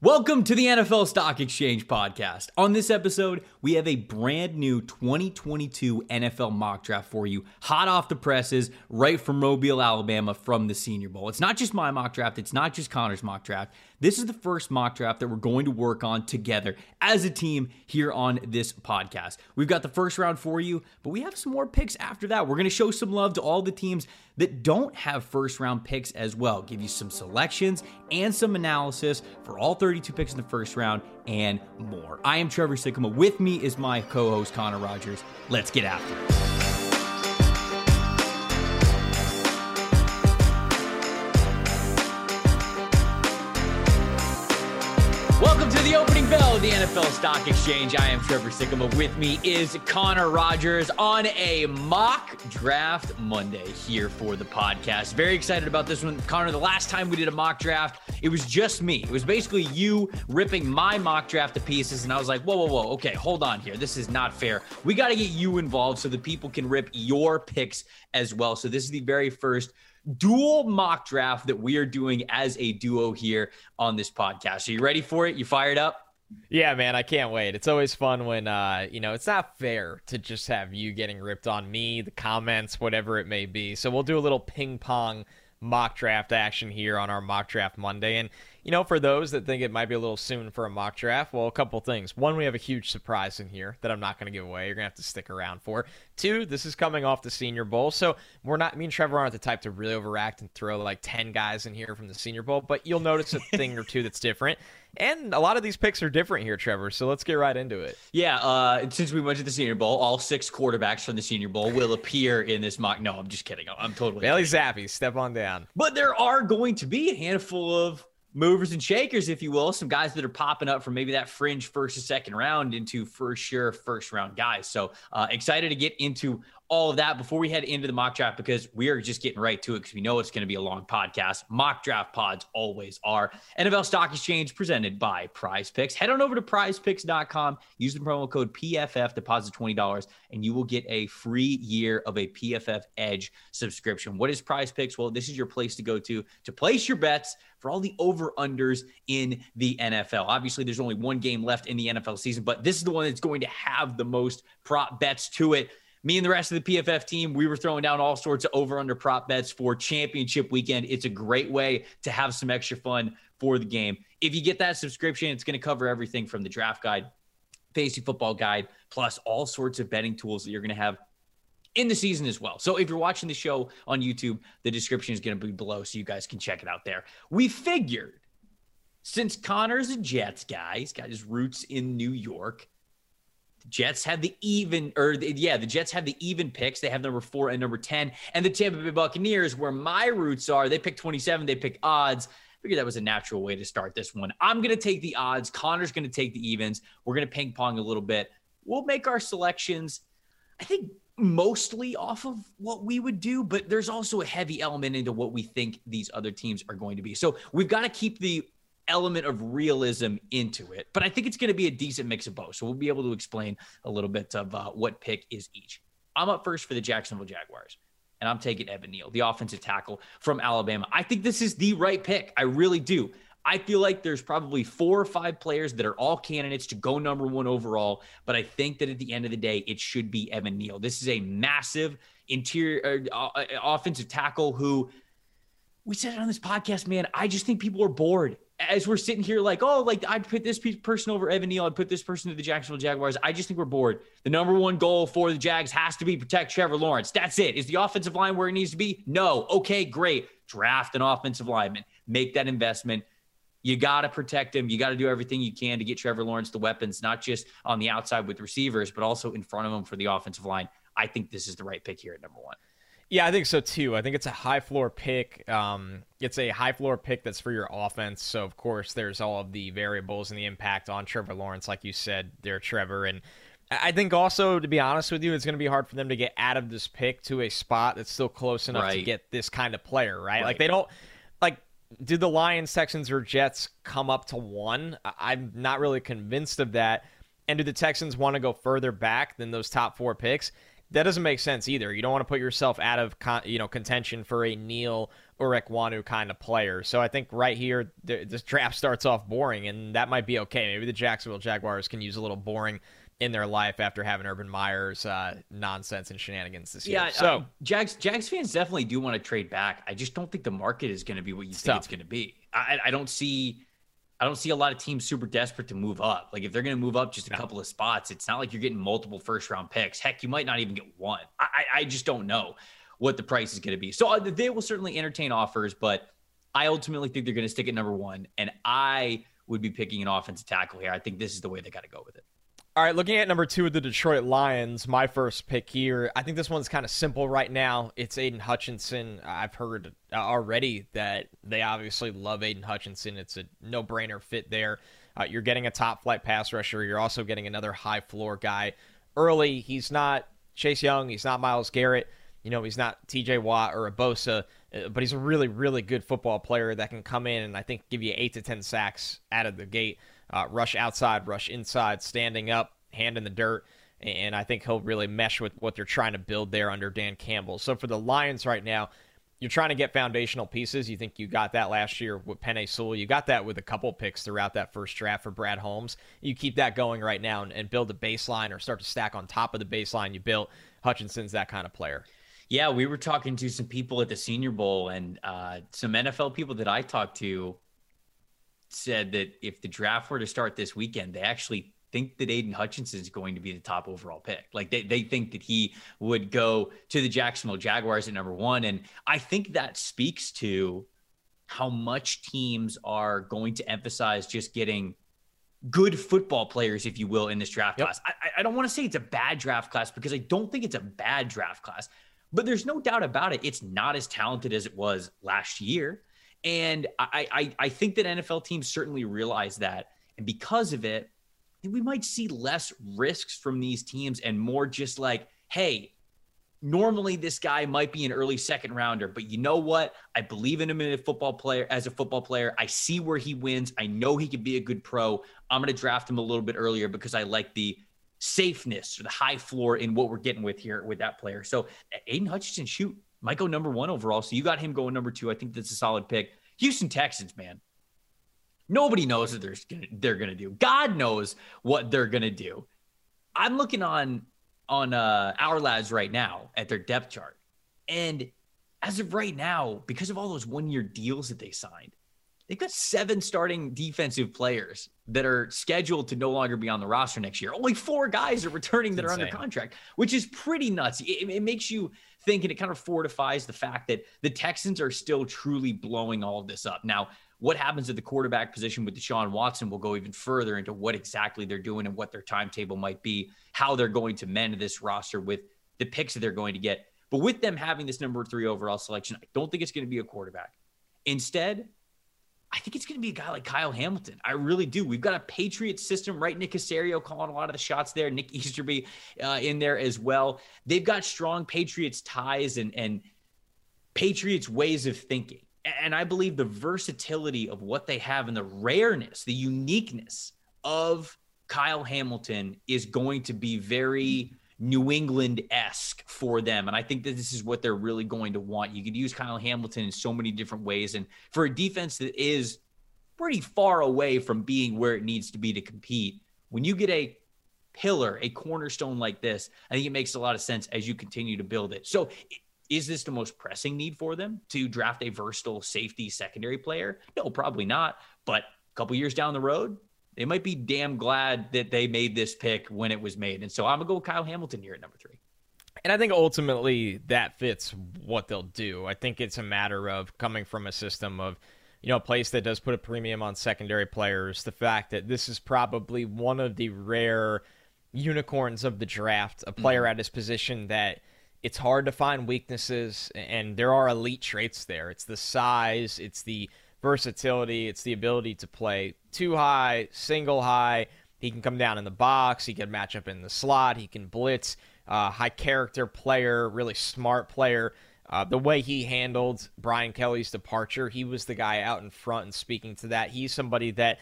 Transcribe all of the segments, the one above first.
Welcome to the NFL Stock Exchange podcast. On this episode, we have a brand new 2022 NFL mock draft for you, hot off the presses, right from Mobile, Alabama, from the Senior Bowl. It's not just my mock draft, it's not just Connor's mock draft. This is the first mock draft that we're going to work on together as a team here on this podcast. We've got the first round for you, but we have some more picks after that. We're going to show some love to all the teams that don't have first round picks as well, give you some selections and some analysis for all 32 picks in the first round and more. I am Trevor Sikkema. With me is my co host, Connor Rogers. Let's get after it. Of the NFL Stock Exchange. I am Trevor Sikkema. With me is Connor Rogers on a mock draft Monday here for the podcast. Very excited about this one. Connor, the last time we did a mock draft, it was just me. It was basically you ripping my mock draft to pieces. And I was like, whoa, whoa, whoa. Okay, hold on here. This is not fair. We got to get you involved so the people can rip your picks as well. So this is the very first dual mock draft that we are doing as a duo here on this podcast. Are you ready for it? You fired up? Yeah, man, I can't wait. It's always fun when uh, you know, it's not fair to just have you getting ripped on me, the comments, whatever it may be. So we'll do a little ping pong mock draft action here on our mock draft Monday. And you know, for those that think it might be a little soon for a mock draft, well, a couple things. One, we have a huge surprise in here that I'm not going to give away. You're going to have to stick around for. Two, this is coming off the Senior Bowl. So we're not, me and Trevor aren't the type to really overact and throw like 10 guys in here from the Senior Bowl, but you'll notice a thing or two that's different. And a lot of these picks are different here, Trevor. So let's get right into it. Yeah. Uh, since we went to the Senior Bowl, all six quarterbacks from the Senior Bowl will appear in this mock. No, I'm just kidding. I'm totally. Bailey Zappe, step on down. But there are going to be a handful of movers and shakers, if you will, some guys that are popping up from maybe that fringe first or second round into for sure first round guys. So uh, excited to get into all of that before we head into the mock draft because we are just getting right to it because we know it's going to be a long podcast. Mock draft pods always are. NFL Stock Exchange presented by Prize Picks. Head on over to prizepicks.com, use the promo code PFF, deposit $20, and you will get a free year of a PFF Edge subscription. What is Prize Picks? Well, this is your place to go to to place your bets for all the over unders in the NFL. Obviously, there's only one game left in the NFL season, but this is the one that's going to have the most prop bets to it me and the rest of the PFF team, we were throwing down all sorts of over under prop bets for championship weekend. It's a great way to have some extra fun for the game. If you get that subscription, it's going to cover everything from the draft guide, fantasy football guide, plus all sorts of betting tools that you're going to have in the season as well. So if you're watching the show on YouTube, the description is going to be below so you guys can check it out there. We figured since Connor's a Jets guy, he's got his roots in New York Jets have the even, or the, yeah, the Jets have the even picks. They have number four and number 10. And the Tampa Bay Buccaneers, where my roots are, they pick 27, they pick odds. I figured that was a natural way to start this one. I'm going to take the odds. Connor's going to take the evens. We're going to ping pong a little bit. We'll make our selections, I think, mostly off of what we would do, but there's also a heavy element into what we think these other teams are going to be. So we've got to keep the element of realism into it. But I think it's going to be a decent mix of both. So we'll be able to explain a little bit of uh, what pick is each. I'm up first for the Jacksonville Jaguars, and I'm taking Evan Neal, the offensive tackle from Alabama. I think this is the right pick. I really do. I feel like there's probably four or five players that are all candidates to go number one overall, but I think that at the end of the day, it should be Evan Neal. This is a massive interior uh, uh offensive tackle who we said it on this podcast, man. I just think people are bored as we're sitting here like, oh, like I'd put this person over Evan Neal, I'd put this person to the Jacksonville Jaguars. I just think we're bored. The number one goal for the Jags has to be protect Trevor Lawrence. That's it. Is the offensive line where it needs to be? No. Okay, great. Draft an offensive lineman. Make that investment. You got to protect him. You got to do everything you can to get Trevor Lawrence the weapons, not just on the outside with receivers, but also in front of him for the offensive line. I think this is the right pick here at number one. Yeah, I think so too. I think it's a high floor pick. Um, it's a high floor pick that's for your offense. So of course, there's all of the variables and the impact on Trevor Lawrence, like you said, there, Trevor. And I think also, to be honest with you, it's going to be hard for them to get out of this pick to a spot that's still close enough right. to get this kind of player, right? right? Like they don't like. Do the Lions, Texans, or Jets come up to one? I'm not really convinced of that. And do the Texans want to go further back than those top four picks? That doesn't make sense either. You don't want to put yourself out of con- you know contention for a Neal or Ekwonu kind of player. So I think right here this draft starts off boring, and that might be okay. Maybe the Jacksonville Jaguars can use a little boring in their life after having Urban Meyer's uh, nonsense and shenanigans this year. Yeah, so uh, Jags Jags fans definitely do want to trade back. I just don't think the market is going to be what you think tough. it's going to be. I, I don't see I don't see a lot of teams super desperate to move up. Like if they're going to move up just a couple of spots, it's not like you're getting multiple first round picks. Heck, you might not even get one. I, I just don't know what the price is going to be. So uh, they will certainly entertain offers, but I ultimately think they're going to stick at number one. And I would be picking an offensive tackle here. I think this is the way they got to go with it. All right, looking at number two of the Detroit Lions, my first pick here. I think this one's kind of simple right now. It's Aidan Hutchinson. I've heard already that they obviously love Aidan Hutchinson. It's a no brainer fit there. Uh, you're getting a top flight pass rusher. You're also getting another high floor guy. Early, he's not Chase Young. He's not Myles Garrett. You know, he's not TJ Watt or a Bosa, uh, but he's a really, really good football player that can come in and I think give you eight to 10 sacks out of the gate uh, rush outside, rush inside, standing up, hand in the dirt. And I think he'll really mesh with what they're trying to build there under Dan Campbell. So for the Lions right now, you're trying to get foundational pieces. You think you got that last year with Penei Sewell. You got that with a couple picks throughout that first draft for Brad Holmes. You keep that going right now and, and build a baseline or start to stack on top of the baseline you built. Hutchinson's that kind of player. Yeah, we were talking to some people at the Senior Bowl and uh, some NFL people that I talked to said that if the draft were to start this weekend, they actually think that Aidan Hutchinson is going to be the top overall pick. Like they, they think that he would go to the Jacksonville Jaguars at number one. And I think that speaks to how much teams are going to emphasize just getting good football players, if you will, in this draft yep. class. I, I don't want to say it's a bad draft class because I don't think it's a bad draft class, but there's no doubt about it. It's not as talented as it was last year. And I, I, I think that NFL teams certainly realize that. And because of it, we might see less risks from these teams and more just like, hey, normally this guy might be an early second rounder, but you know what? I believe in him as a football player. As a football player, I see where he wins. I know he could be a good pro. I'm going to draft him a little bit earlier because I like the safeness or the high floor in what we're getting with here with that player. So Aidan Hutchinson, shoot, might go number one overall. So you got him going number two. I think that's a solid pick. Houston Texans, man. Nobody knows what they're gonna, they're gonna do. God knows what they're gonna do. I'm looking on on uh, Ourlads right now at their depth chart, and as of right now, because of all those one year deals that they signed, they've got seven starting defensive players that are scheduled to no longer be on the roster next year. Only four guys are returning that are under contract, which is pretty nuts. It, it, makes you think, and it kind of fortifies the fact that the Texans are still truly blowing all of this up. Now, what happens at the quarterback position with Deshaun Watson will go even further into what exactly they're doing and what their timetable might be, how they're going to mend this roster with the picks that they're going to get. But with them having this number three overall selection, I don't think it's going to be a quarterback. Instead, I think it's going to be a guy like Kyle Hamilton. I really do. We've got a Patriot system, right? Nick Caserio calling a lot of the shots there. Nick Easterby uh, in there as well. They've got strong Patriots ties and and Patriots ways of thinking. And I believe the versatility of what they have and the rareness, the uniqueness of Kyle Hamilton is going to be very New England esque for them. And I think that this is what they're really going to want. You could use Kyle Hamilton in so many different ways. And for a defense that is pretty far away from being where it needs to be to compete, when you get a pillar, a cornerstone like this, I think it makes a lot of sense as you continue to build it. So, is this the most pressing need for them to draft a versatile safety secondary player? No, probably not. But a couple years down the road, they might be damn glad that they made this pick when it was made. And so I'm gonna go with Kyle Hamilton here at number three. And I think ultimately that fits what they'll do. I think it's a matter of coming from a system of, you know, a place that does put a premium on secondary players. The fact that this is probably one of the rare unicorns of the draft, a player mm-hmm. at his position that it's hard to find weaknesses, and there are elite traits there. It's the size, it's the versatility. It's the ability to play two high, single high. He can come down in the box. He can match up in the slot. He can blitz. Uh, high character player, really smart player. Uh, the way he handled Brian Kelly's departure, he was the guy out in front and speaking to that. He's somebody that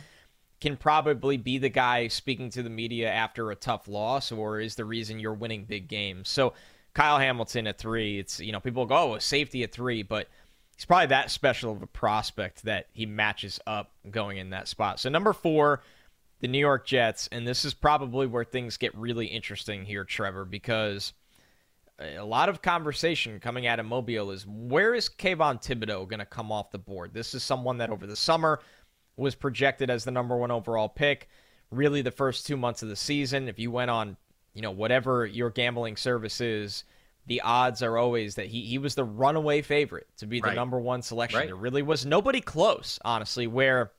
can probably be the guy speaking to the media after a tough loss or is the reason you're winning big games. So Kyle Hamilton at three. It's you know people go oh safety at three, but he's probably that special of a prospect that he matches up going in that spot. So number four, the New York Jets, and this is probably where things get really interesting here, Trevor, because a lot of conversation coming out of Mobile is where is Kayvon Thibodeaux going to come off the board? This is someone that over the summer was projected as the number one overall pick. Really, the first two months of the season, if you went on, you know, whatever your gambling service is, the odds are always that he, he was the runaway favorite to be the right. number one selection. Right. There really was nobody close, honestly, where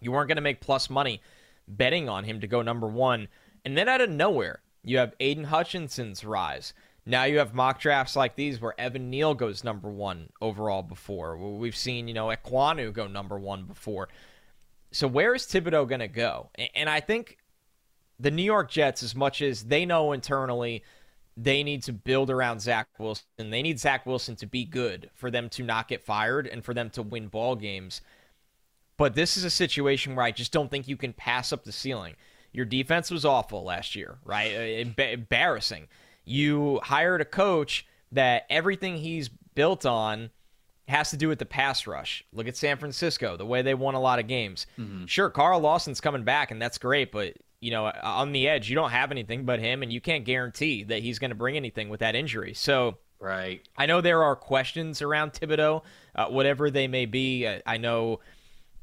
you weren't going to make plus money betting on him to go number one. And then out of nowhere, you have Aidan Hutchinson's rise. Now you have mock drafts like these where Evan Neal goes number one overall before. We've seen, you know, Ekwonu go number one before. So where is Thibodeaux going to go? And I think the New York Jets, as much as they know internally they need to build around Zach Wilson, they need Zach Wilson to be good for them to not get fired and for them to win ball games. But this is a situation where I just don't think you can pass up the ceiling. Your defense was awful last year, right? Embarrassing you hired a coach that everything he's built on has to do with the pass rush. Look at San Francisco, the way they won a lot of games. Mm-hmm. Sure, Carl Lawson's coming back, and that's great, but you know, on the edge, you don't have anything but him, and you can't guarantee that he's going to bring anything with that injury. So, right, I know there are questions around Thibodeaux, uh, whatever they may be. I, I know,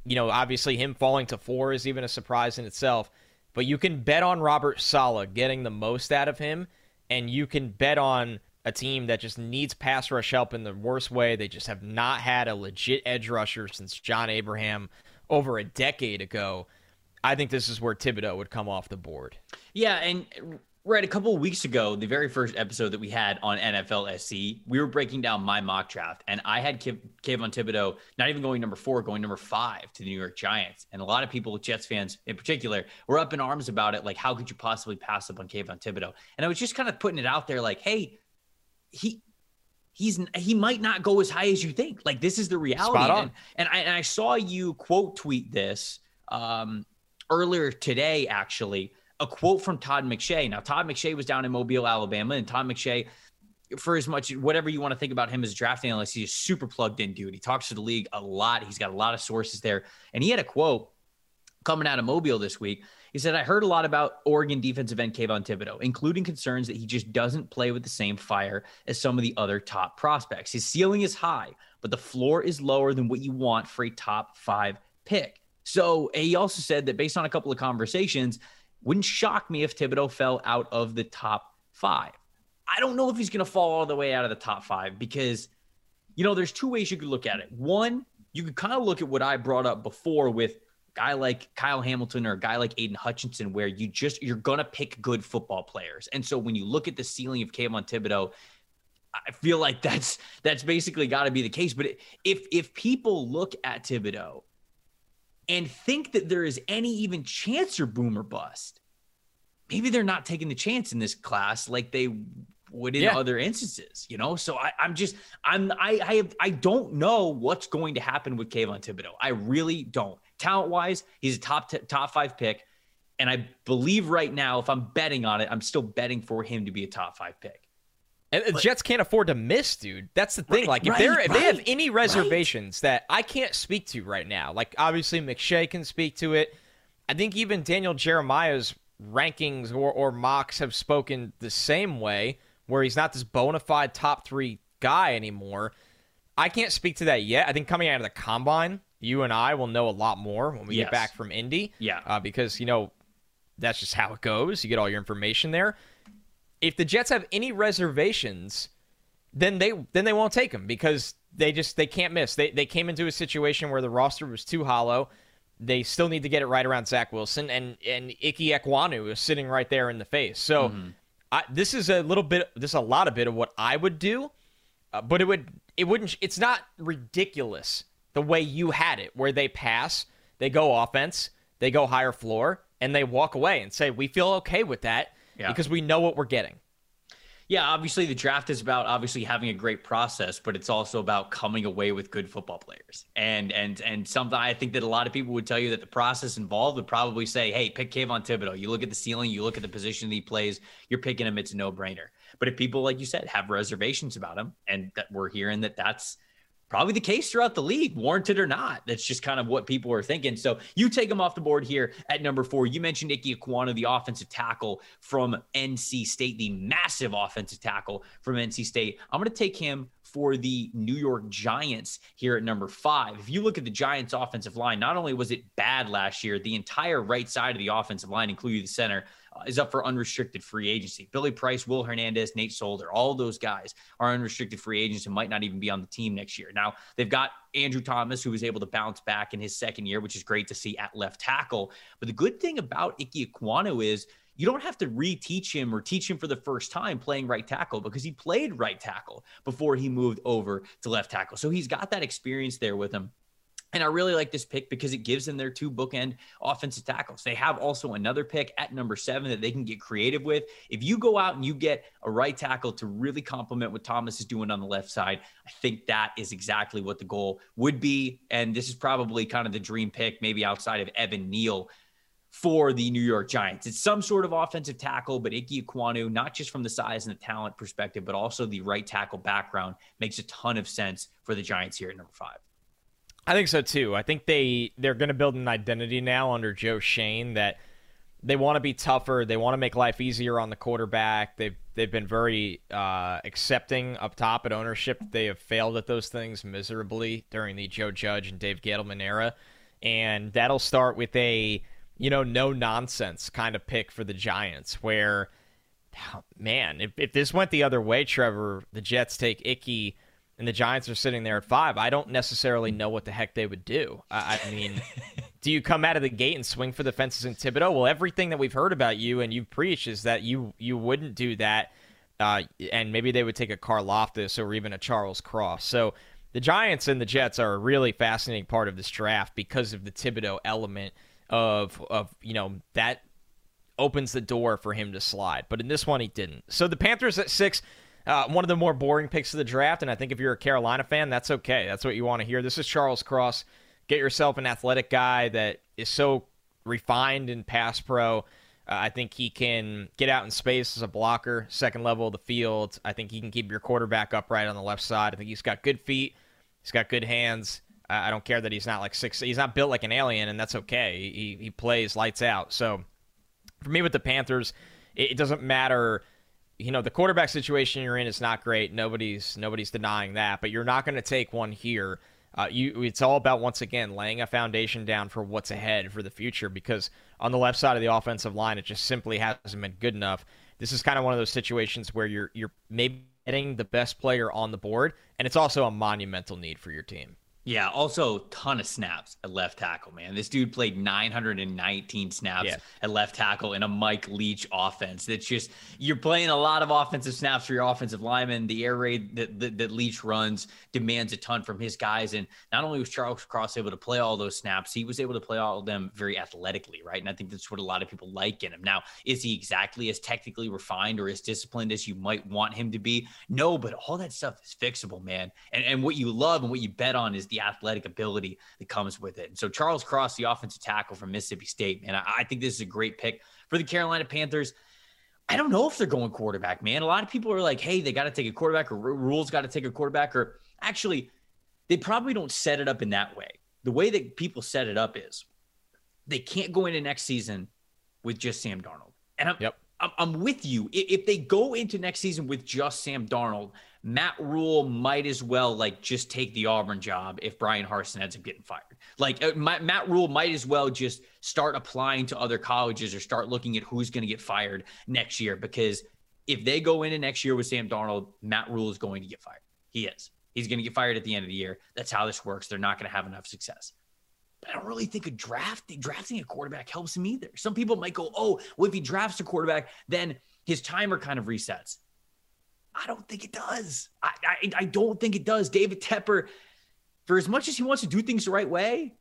you know, obviously him falling to four is even a surprise in itself, but you can bet on Robert Saleh getting the most out of him and you can bet on a team that just needs pass rush help in the worst way. They just have not had a legit edge rusher since John Abraham over a decade ago. I think this is where Thibodeaux would come off the board. Yeah, and right a couple of weeks ago, the very first episode that we had on NFL SC, we were breaking down my mock draft, and I had Kev- Kayvon Thibodeaux not even going number four, going number five to the New York Giants. And a lot of people, Jets fans in particular, were up in arms about it. Like, how could you possibly pass up on Kayvon Thibodeaux? And I was just kind of putting it out there, like, hey, he he's he might not go as high as you think. Like, this is the reality. And, and, I, and I saw you quote tweet this um, earlier today, actually a quote from Todd McShay. Now, Todd McShay was down in Mobile, Alabama, and Todd McShay, for as much whatever you want to think about him as a draft analyst, he's super plugged in dude. He talks to the league a lot. He's got a lot of sources there. And he had a quote coming out of Mobile this week. He said, I heard a lot about Oregon defensive end Kayvon Thibodeaux, including concerns that he just doesn't play with the same fire as some of the other top prospects. His ceiling is high, but the floor is lower than what you want for a top five pick. So he also said that based on a couple of conversations, wouldn't shock me if Thibodeaux fell out of the top five. I don't know if he's going to fall all the way out of the top five because, you know, there's two ways you could look at it. One, you could kind of look at what I brought up before with a guy like Kyle Hamilton or a guy like Aidan Hutchinson, where you just you're gonna pick good football players. And so when you look at the ceiling of Kayvon Thibodeaux, I feel like that's that's basically got to be the case. But if if people look at Thibodeaux and think that there is any even chance you're boomer bust, maybe they're not taking the chance in this class like they would in yeah. other instances, you know? So I, am just, I'm, I, I have, I don't know what's going to happen with Kayvon Thibodeaux. I really don't. Talent wise, he's a top, t- top five pick. And I believe right now, if I'm betting on it, I'm still betting for him to be a top five pick. And the Jets can't afford to miss, dude. That's the thing. Right, like if right, they're if right, they have any reservations that I can't speak to right now, like obviously McShay can speak to it. I think even Daniel Jeremiah's rankings or, or mocks have spoken the same way, where he's not this bona fide top three guy anymore. I can't speak to that yet. I think coming out of the combine, you and I will know a lot more when we yes. get back from Indy. Yeah. Uh, because, you know, that's just how it goes. You get all your information there if the Jets have any reservations, then they then they won't take him because they just they can't miss. They they came into a situation where the roster was too hollow. They still need to get it right around Zach Wilson and and Ike Ekwonu is sitting right there in the face. So mm-hmm. I, this is a little bit this is a lot of bit of what I would do, uh, but it would it wouldn't it's not ridiculous the way you had it where they pass, they go offense, they go higher floor, and they walk away and say we feel okay with that yeah. because we know what we're getting. Yeah, obviously the draft is about obviously having a great process, but it's also about coming away with good football players. And and and something I think that a lot of people would tell you that the process involved would probably say, "Hey, pick Kayvon Thibodeaux. You look at the ceiling, you look at the position that he plays, you're picking him. It's a no brainer." But if people, like you said, have reservations about him, and that we're hearing that that's probably the case throughout the league, warranted or not. That's just kind of what people are thinking. So you take him off the board here at number four. You mentioned Ike Ekwonu, the offensive tackle from NC State, the massive offensive tackle from NC State. I'm going to take him for the New York Giants here at number five. If you look at the Giants' offensive line, not only was it bad last year, the entire right side of the offensive line, including the center, is up for unrestricted free agency. Billy Price, Will Hernandez, Nate Solder, all those guys are unrestricted free agents and might not even be on the team next year. Now, they've got Andrew Thomas, who was able to bounce back in his second year, which is great to see at left tackle. But the good thing about Ike Ekwonu is you don't have to reteach him or teach him for the first time playing right tackle because he played right tackle before he moved over to left tackle. So he's got that experience there with him. And I really like this pick because it gives them their two bookend offensive tackles. They have also another pick at number seven that they can get creative with. If you go out and you get a right tackle to really complement what Thomas is doing on the left side, I think that is exactly what the goal would be. And this is probably kind of the dream pick, maybe outside of Evan Neal for the New York Giants. It's some sort of offensive tackle, but Ike Ekwonu, not just from the size and the talent perspective, but also the right tackle background, makes a ton of sense for the Giants here at number five. I think so too. I think they they're going to build an identity now under Joe Schoen that they want to be tougher. They want to make life easier on the quarterback. They've they've been very uh, accepting up top at ownership. They have failed at those things miserably during the Joe Judge and Dave Gettleman era, and that'll start with a you know no nonsense kind of pick for the Giants where. Man, if, if this went the other way, Trevor, the Jets take Ickey and the Giants are sitting there at five, I don't necessarily know what the heck they would do. I, I mean, do you come out of the gate and swing for the fences in Thibodeaux? Well, everything that we've heard about you and you preach is that you you wouldn't do that, uh, and maybe they would take a Karlaftis or even a Charles Cross. So the Giants and the Jets are a really fascinating part of this draft because of the Thibodeaux element of of you know that opens the door for him to slide. But in this one, he didn't. So the Panthers at six. Uh, one of the more boring picks of the draft, and I think if you're a Carolina fan, that's okay. That's what you want to hear. This is Charles Cross. Get yourself an athletic guy that is so refined in pass pro. Uh, I think he can get out in space as a blocker, second level of the field. I think he can keep your quarterback upright on the left side. I think he's got good feet. He's got good hands. I don't care that he's not like six. He's not built like an alien, and that's okay. He he plays lights out. So for me with the Panthers, it doesn't matter you know the quarterback situation you're in is not great. Nobody's nobody's denying that, but you're not going to take one here. Uh, you, it's all about once again laying a foundation down for what's ahead for the future. Because on the left side of the offensive line, it just simply hasn't been good enough. This is kind of one of those situations where you're you're maybe getting the best player on the board, and it's also a monumental need for your team. Yeah, also ton of snaps at left tackle, man. This dude played 919 snaps yeah. at left tackle in a Mike Leach offense. That's just you're playing a lot of offensive snaps for your offensive lineman. The air raid that, that, that Leach runs demands a ton from his guys. And not only was Charles Cross able to play all those snaps, he was able to play all of them very athletically, right? And I think that's what a lot of people like in him. Now, is he exactly as technically refined or as disciplined as you might want him to be? No, but all that stuff is fixable, man. And and what you love and what you bet on is the athletic ability that comes with it. And so Charles Cross, the offensive tackle from Mississippi State, and I, I think this is a great pick for the Carolina Panthers. I don't know if they're going quarterback, man. A lot of people are like, hey, they got to take a quarterback, or Rhule's got to take a quarterback, or actually, they probably don't set it up in that way. The way that people set it up is they can't go into next season with just Sam Darnold. And I'm, yep. I'm, I'm with you. If they go into next season with just Sam Darnold, Matt Rhule might as well like just take the Auburn job if Bryan Harsin ends up getting fired. Like uh, Matt Rhule might as well just start applying to other colleges or start looking at who's going to get fired next year because if they go into next year with Sam Darnold, Matt Rhule is going to get fired. He is. He's going to get fired at the end of the year. That's how this works. They're not going to have enough success. But I don't really think a draft drafting a quarterback helps him either. Some people might go, "Oh, well, if he drafts a quarterback, then his timer kind of resets." I don't think it does. I, I, I don't think it does. David Tepper, for as much as he wants to do things the right way,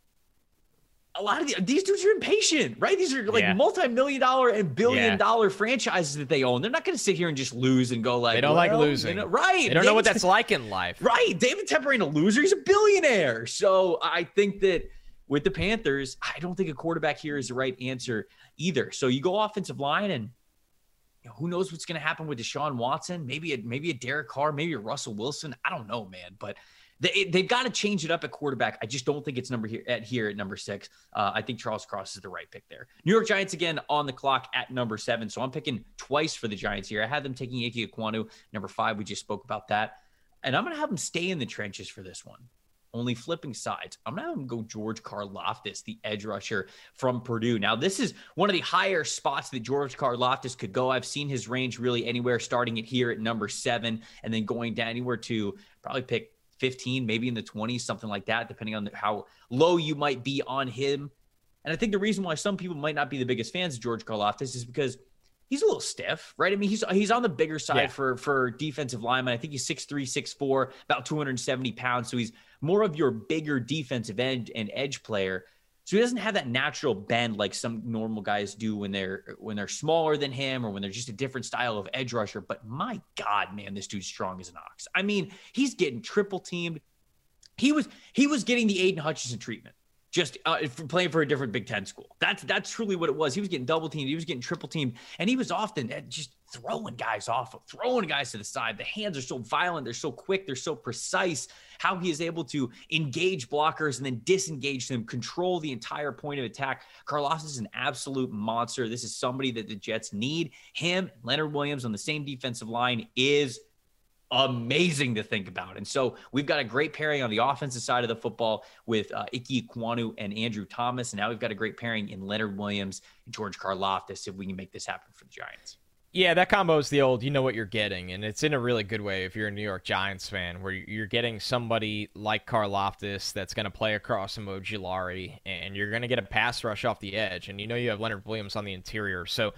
a lot of the, these dudes are impatient, right? These are like yeah. multi-million dollar and billion yeah. dollar franchises that they own. They're not going to sit here and just lose and go like they don't well, like losing, you know, right? They don't David, know what that's like in life, right? David Tepper ain't a loser; he's a billionaire. So I think that with the Panthers, I don't think a quarterback here is the right answer either. So you go offensive line and know, who knows what's going to happen with Deshaun Watson? Maybe a, maybe a Derek Carr, maybe a Russell Wilson. I don't know, man. But they, they've got to change it up at quarterback. I just don't think it's number here at here at number six. Uh, I think Charles Cross is the right pick there. New York Giants again on the clock at number seven. So I'm picking twice for the Giants here. I had them taking Ike Ekwonu, number five. We just spoke about that. And I'm going to have them stay in the trenches for this one. Only flipping sides. I'm not going to go George Karlaftis, the edge rusher from Purdue. Now, this is one of the higher spots that George Karlaftis could go. I've seen his range really anywhere, starting it here at number seven and then going down anywhere to probably pick 15, maybe in the 20s, something like that, depending on how low you might be on him. And I think the reason why some people might not be the biggest fans of George Karlaftis is because he's a little stiff, right? I mean, he's he's on the bigger side yeah. for for defensive lineman. I think he's 6'3, 6'4, about 270 pounds. So he's more of your bigger defensive end and edge player. So he doesn't have that natural bend like some normal guys do when they're when they're smaller than him or when they're just a different style of edge rusher. But my God, man, this dude's strong as an ox. I mean, he's getting triple teamed. He was he was getting the Aidan Hutchinson treatment just uh, playing for a different Big Ten school. That's that's truly what it was. He was getting double teamed, he was getting triple teamed, and he was often uh, just throwing guys off, throwing guys to the side. The hands are so violent, they're so quick, they're so precise. How he is able to engage blockers and then disengage them, control the entire point of attack. Carlos is an absolute monster. This is somebody that the Jets need. Him, Leonard Williams on the same defensive line is amazing to think about. And so we've got a great pairing on the offensive side of the football with uh, Ike Ekwonu and Andrew Thomas. And now we've got a great pairing in Leonard Williams and George Karlaftis if we can make this happen for the Giants. Yeah, that combo is the old, you know what you're getting. And it's in a really good way if you're a New York Giants fan, where you're getting somebody like Karlaftis that's going to play across from Ojulari, and you're going to get a pass rush off the edge. And you know you have Leonard Williams on the interior. So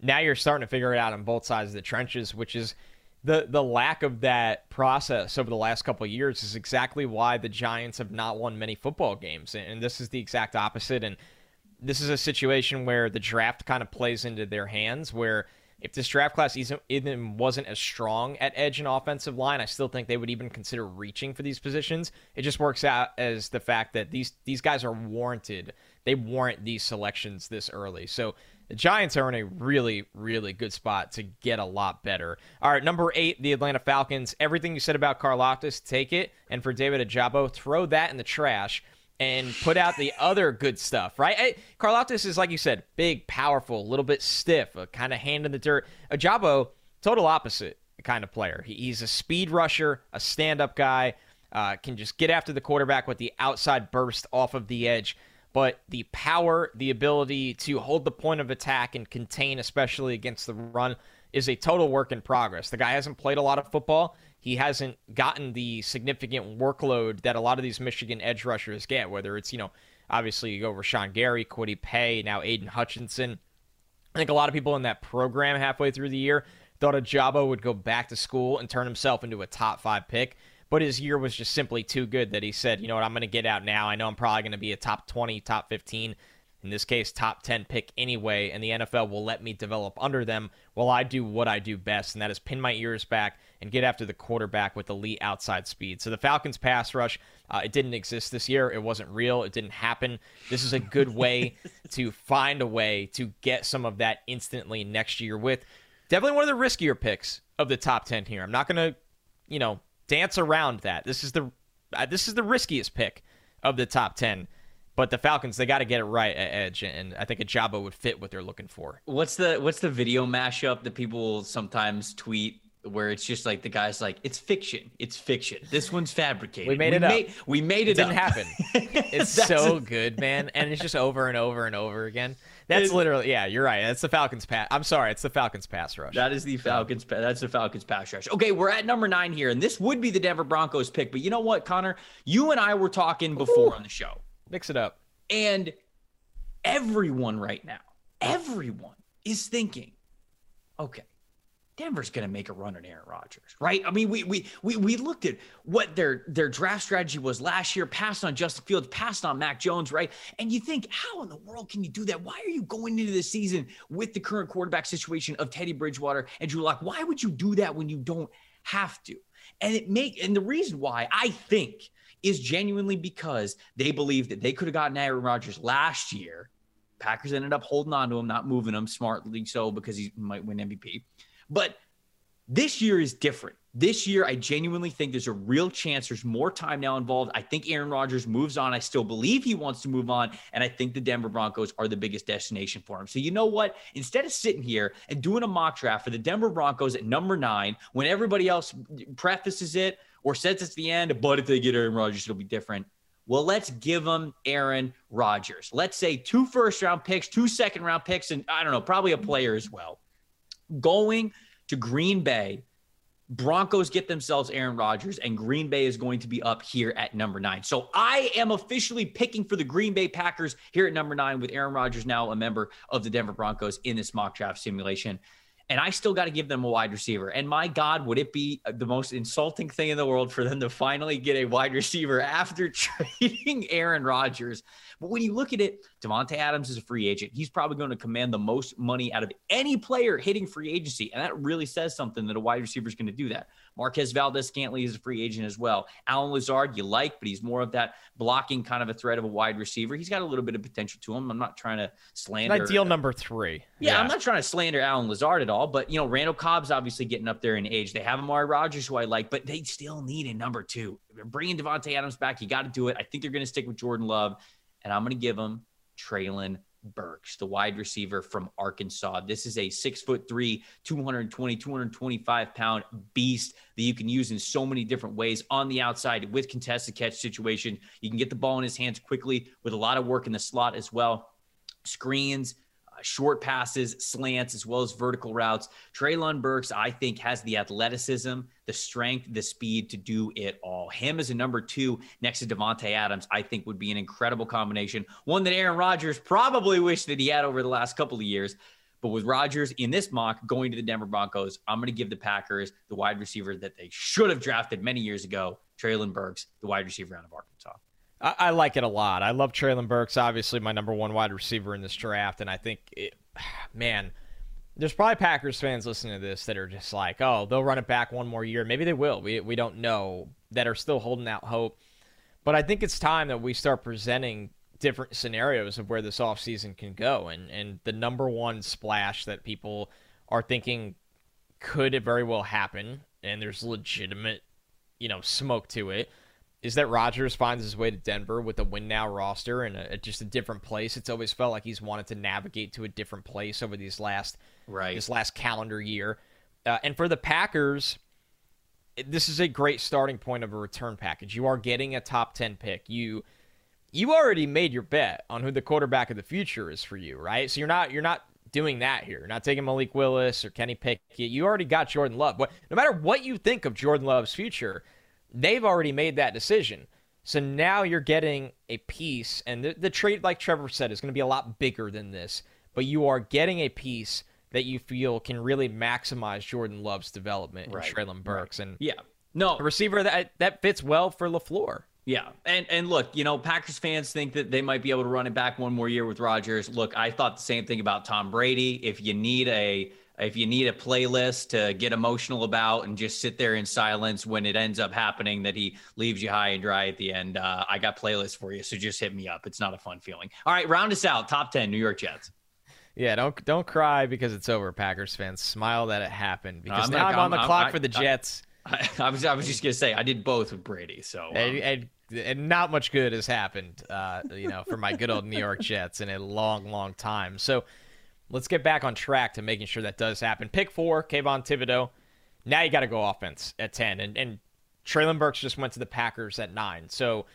now you're starting to figure it out on both sides of the trenches, which is – the the lack of that process over the last couple years is exactly why the Giants have not won many football games, and this is the exact opposite. And this is a situation where the draft kind of plays into their hands, where if this draft class even wasn't as strong at edge and offensive line, I still think they would even consider reaching for these positions. It just works out as the fact that these these guys are warranted. They warrant these selections this early. So the Giants are in a really, really good spot to get a lot better. All right, number eight, the Atlanta Falcons. Everything you said about Karlaftis, take it. And for David Ojabo, throw that in the trash and put out the other good stuff, right? Karlaftis is, like you said, big, powerful, a little bit stiff, a kind of hand in the dirt. Ojabo, total opposite kind of player. he's a speed rusher, a stand up guy, uh, can just get after the quarterback with the outside burst off of the edge but the power, the ability to hold the point of attack and contain, especially against the run, is a total work in progress. The guy hasn't played a lot of football. He hasn't gotten the significant workload that a lot of these Michigan edge rushers get, whether it's, you know, obviously you go Rashan Gary, Kwity Paye, now Aidan Hutchinson. I think a lot of people in that program halfway through the year thought Ojabo would go back to school and turn himself into a top five pick but his year was just simply too good that he said, you know what, I'm going to get out now. I know I'm probably going to be a top 20, top 15, in this case, top 10 pick anyway, and the NFL will let me develop under them while I do what I do best, and that is pin my ears back and get after the quarterback with elite outside speed. So the Falcons' pass rush, uh, it didn't exist this year. It wasn't real. It didn't happen. This is a good way to find a way to get some of that instantly next year with definitely one of the riskier picks of the top 10 here. I'm not going to, you know, dance around that. This is the uh, this is the riskiest pick of the top 10. But the Falcons, they got to get it right at edge, and I think Ojabo would fit what they're looking for. What's the what's the video mashup that people sometimes tweet where it's just like the guy's like, it's fiction, it's fiction. This one's fabricated. We made it we up. we made it. It didn't happen. It's so good, man, and it's just over and over and over again. That's literally yeah. You're right. That's the Falcons pass. I'm sorry. It's the Falcons pass rush. That is the Falcons. That's the Falcons pass rush. Okay, we're at number nine here, and this would be the Denver Broncos pick. But you know what, Connor? You and I were talking before Ooh. on the show. Mix it up. And everyone right now, everyone is thinking, okay, Denver's going to make a run at Aaron Rodgers, right? I mean, we we we we looked at what their their draft strategy was last year, passed on Justin Fields, passed on Mac Jones, right? And you think, how in the world can you do that? Why are you going into the season with the current quarterback situation of Teddy Bridgewater and Drew Lock? Why would you do that when you don't have to? And it make and the reason why I think is genuinely because they believe that they could have gotten Aaron Rodgers last year Packers ended up holding on to him, not moving him smartly so because he might win MVP. But this year is different. This year, I genuinely think there's a real chance there's more time now involved. I think Aaron Rodgers moves on. I still believe he wants to move on. And I think the Denver Broncos are the biggest destination for him. So, you know what? Instead of sitting here and doing a mock draft for the Denver Broncos at number nine, when everybody else prefaces it or says it's the end, but if they get Aaron Rodgers, it'll be different. Well, let's give them Aaron Rodgers. Let's say two first round picks, two second round picks, and I don't know, probably a player as well. Going to Green Bay Broncos get themselves Aaron Rodgers, and Green Bay is going to be up here at number nine. So I am officially picking for the Green Bay Packers here at number nine, with Aaron Rodgers now a member of the Denver Broncos in this mock draft simulation. And I still got to give them a wide receiver. And my God, would it be uh, the most insulting thing in the world for them to finally get a wide receiver after trading Aaron Rodgers? But when you look at it, Davante Adams is a free agent. He's probably going to command the most money out of any player hitting free agency. And that really says something that a wide receiver is going to do that. Marquez Valdes-Scantling is a free agent as well. Allen Lazard, you like, but he's more of that blocking kind of a threat of a wide receiver. He's got a little bit of potential to him. I'm not trying to slander. Ideal uh, number three. Yeah, yeah, I'm not trying to slander Allen Lazard at all, but you know, Randall Cobb's obviously getting up there in age. They have Amari Rodgers, who I like, but they still need a number two. They're bringing Davante Adams back. You got to do it. I think they're going to stick with Jordan Love and I'm going to give him Treylon Burks, the wide receiver from Arkansas. This is a six foot three, 220, 225 pound beast that you can use in so many different ways on the outside with contested catch situation. You can get the ball in his hands quickly with a lot of work in the slot as well. Screens, Uh, short passes, slants, as well as vertical routes. Treylon Burks, I think, has the athleticism, the strength, the speed to do it all. Him as a number two next to Davante Adams, I think would be an incredible combination. One that Aaron Rodgers probably wished that he had over the last couple of years. But with Rodgers in this mock going to the Denver Broncos, I'm going to give the Packers the wide receiver that they should have drafted many years ago, Treylon Burks, the wide receiver out of Arkansas. I, I, like it a lot. I love Treylon Burks, obviously my number one wide receiver in this draft, and I think, it, man, there's probably Packers fans listening to this that are just like, oh, they'll run it back one more year. Maybe they will. We we don't know. That are still holding out hope. But I think it's time that we start presenting different scenarios of where this offseason can go. And and the number one splash that people are thinking could it very well happen, and there's legitimate, you know, smoke to it is that Rodgers finds his way to Denver with a win now roster and a, just a different place. It's always felt like he's wanted to navigate to a different place over these last right. this last calendar year. Uh, and for the Packers, this is a great starting point of a return package. You are getting a top 10 pick. You you already made your bet on who the quarterback of the future is for you, right? So you're not you're not doing that here. You're not taking Malik Willis or Kenny Pickett. You already got Jordan Love. But no matter what you think of Jordan Love's future, they've already made that decision. So now you're getting a piece, and the, the trade, like Trevor said, is going to be a lot bigger than this. But you are getting a piece that you feel can really maximize Jordan Love's development right. in Treylon Burks, right. and yeah, no a receiver that that fits well for Lafleur. Yeah, and and look, you know, Packers fans think that they might be able to run it back one more year with Rodgers. Look, I thought the same thing about Tom Brady. If you need a if you need a playlist to get emotional about and just sit there in silence when it ends up happening that he leaves you high and dry at the end, uh, I got playlists for you. So just hit me up. It's not a fun feeling. All right, round us out. Top 10 New York Jets. Yeah, don't don't cry because it's over, Packers fans. Smile that it happened because now I'm, I'm on the I'm, clock I'm, for the Jets. I, I, was I was just gonna say I did both with Brady, so um, and, and, and, not much good has happened, uh, you know, for my good old New York Jets in a long, long time. So let's get back on track to making sure that does happen. Pick four, Kayvon Thibodeaux. Now you got to go offense at 10. And, and Treylon Burks just went to the Packers at 9. So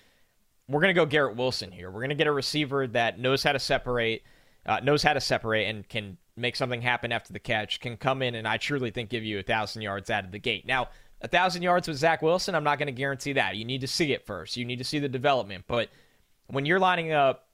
we're going to go Garrett Wilson here. We're going to get a receiver that knows how to separate, uh, knows how to separate and can make something happen after the catch, can come in and I truly think give you a 1,000 yards out of the gate. Now, a 1,000 yards with Zach Wilson, I'm not going to guarantee that. You need to see it first. You need to see the development. But when you're lining up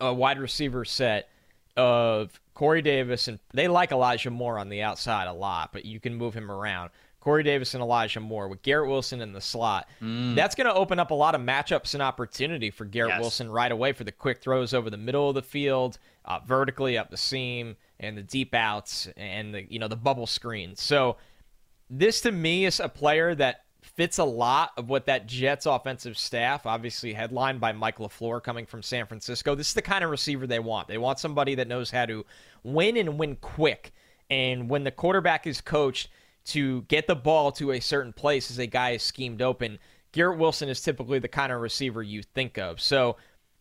a wide receiver set – of Corey Davis, and they like Elijah Moore on the outside a lot, but you can move him around. Corey Davis and Elijah Moore with Garrett Wilson in the slot. Mm. That's going to open up a lot of matchups and opportunity for Garrett yes. Wilson right away for the quick throws over the middle of the field, uh, vertically up the seam, and the deep outs and the you know the bubble screens. So this to me is a player that fits a lot of what that Jets offensive staff, obviously headlined by Mike LaFleur coming from San Francisco. This is the kind of receiver they want. They want somebody that knows how to win and win quick. And when the quarterback is coached to get the ball to a certain place as a guy is schemed open, Garrett Wilson is typically the kind of receiver you think of. So,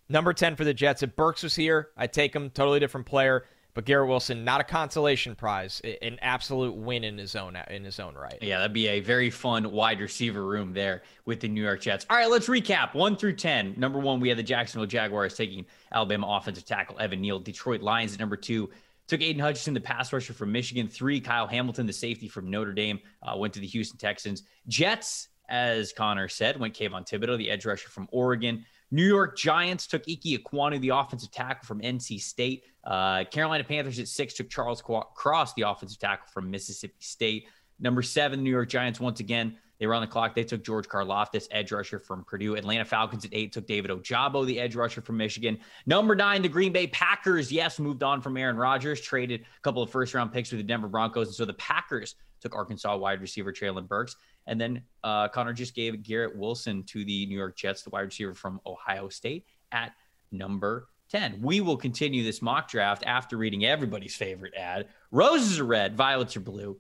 number 10 for the Jets. If Burks was here, I'd take him. Totally different player. But Garrett Wilson, not a consolation prize, an absolute win in his own in his own right. Yeah, that'd be a very fun wide receiver room there with the New York Jets. All right, let's recap one through ten. Number one, we had the Jacksonville Jaguars taking Alabama offensive tackle Evan Neal. Detroit Lions at number two took Aidan Hutchinson, the pass rusher from Michigan. Three, Kyle Hamilton, the safety from Notre Dame, uh, went to the Houston Texans. Jets, as Connor said, went Kayvon Thibodeaux, the edge rusher from Oregon. New York Giants took Ike Ekwonu, the offensive tackle from NC State. Uh, Carolina Panthers at six took Charles Cross, the offensive tackle from Mississippi State. Number seven, New York Giants, once again, they were on the clock. They took George Karlaftis, edge rusher from Purdue. Atlanta Falcons at eight took David Ojabo, the edge rusher from Michigan. Number nine, the Green Bay Packers, yes, moved on from Aaron Rodgers, traded a couple of first round picks with the Denver Broncos. And so the Packers took Arkansas wide receiver Treylon Burks. And then uh, Connor just gave Garrett Wilson to the New York Jets, the wide receiver from Ohio State, at number 10. We will continue this mock draft after reading everybody's favorite ad. Roses are red, violets are blue.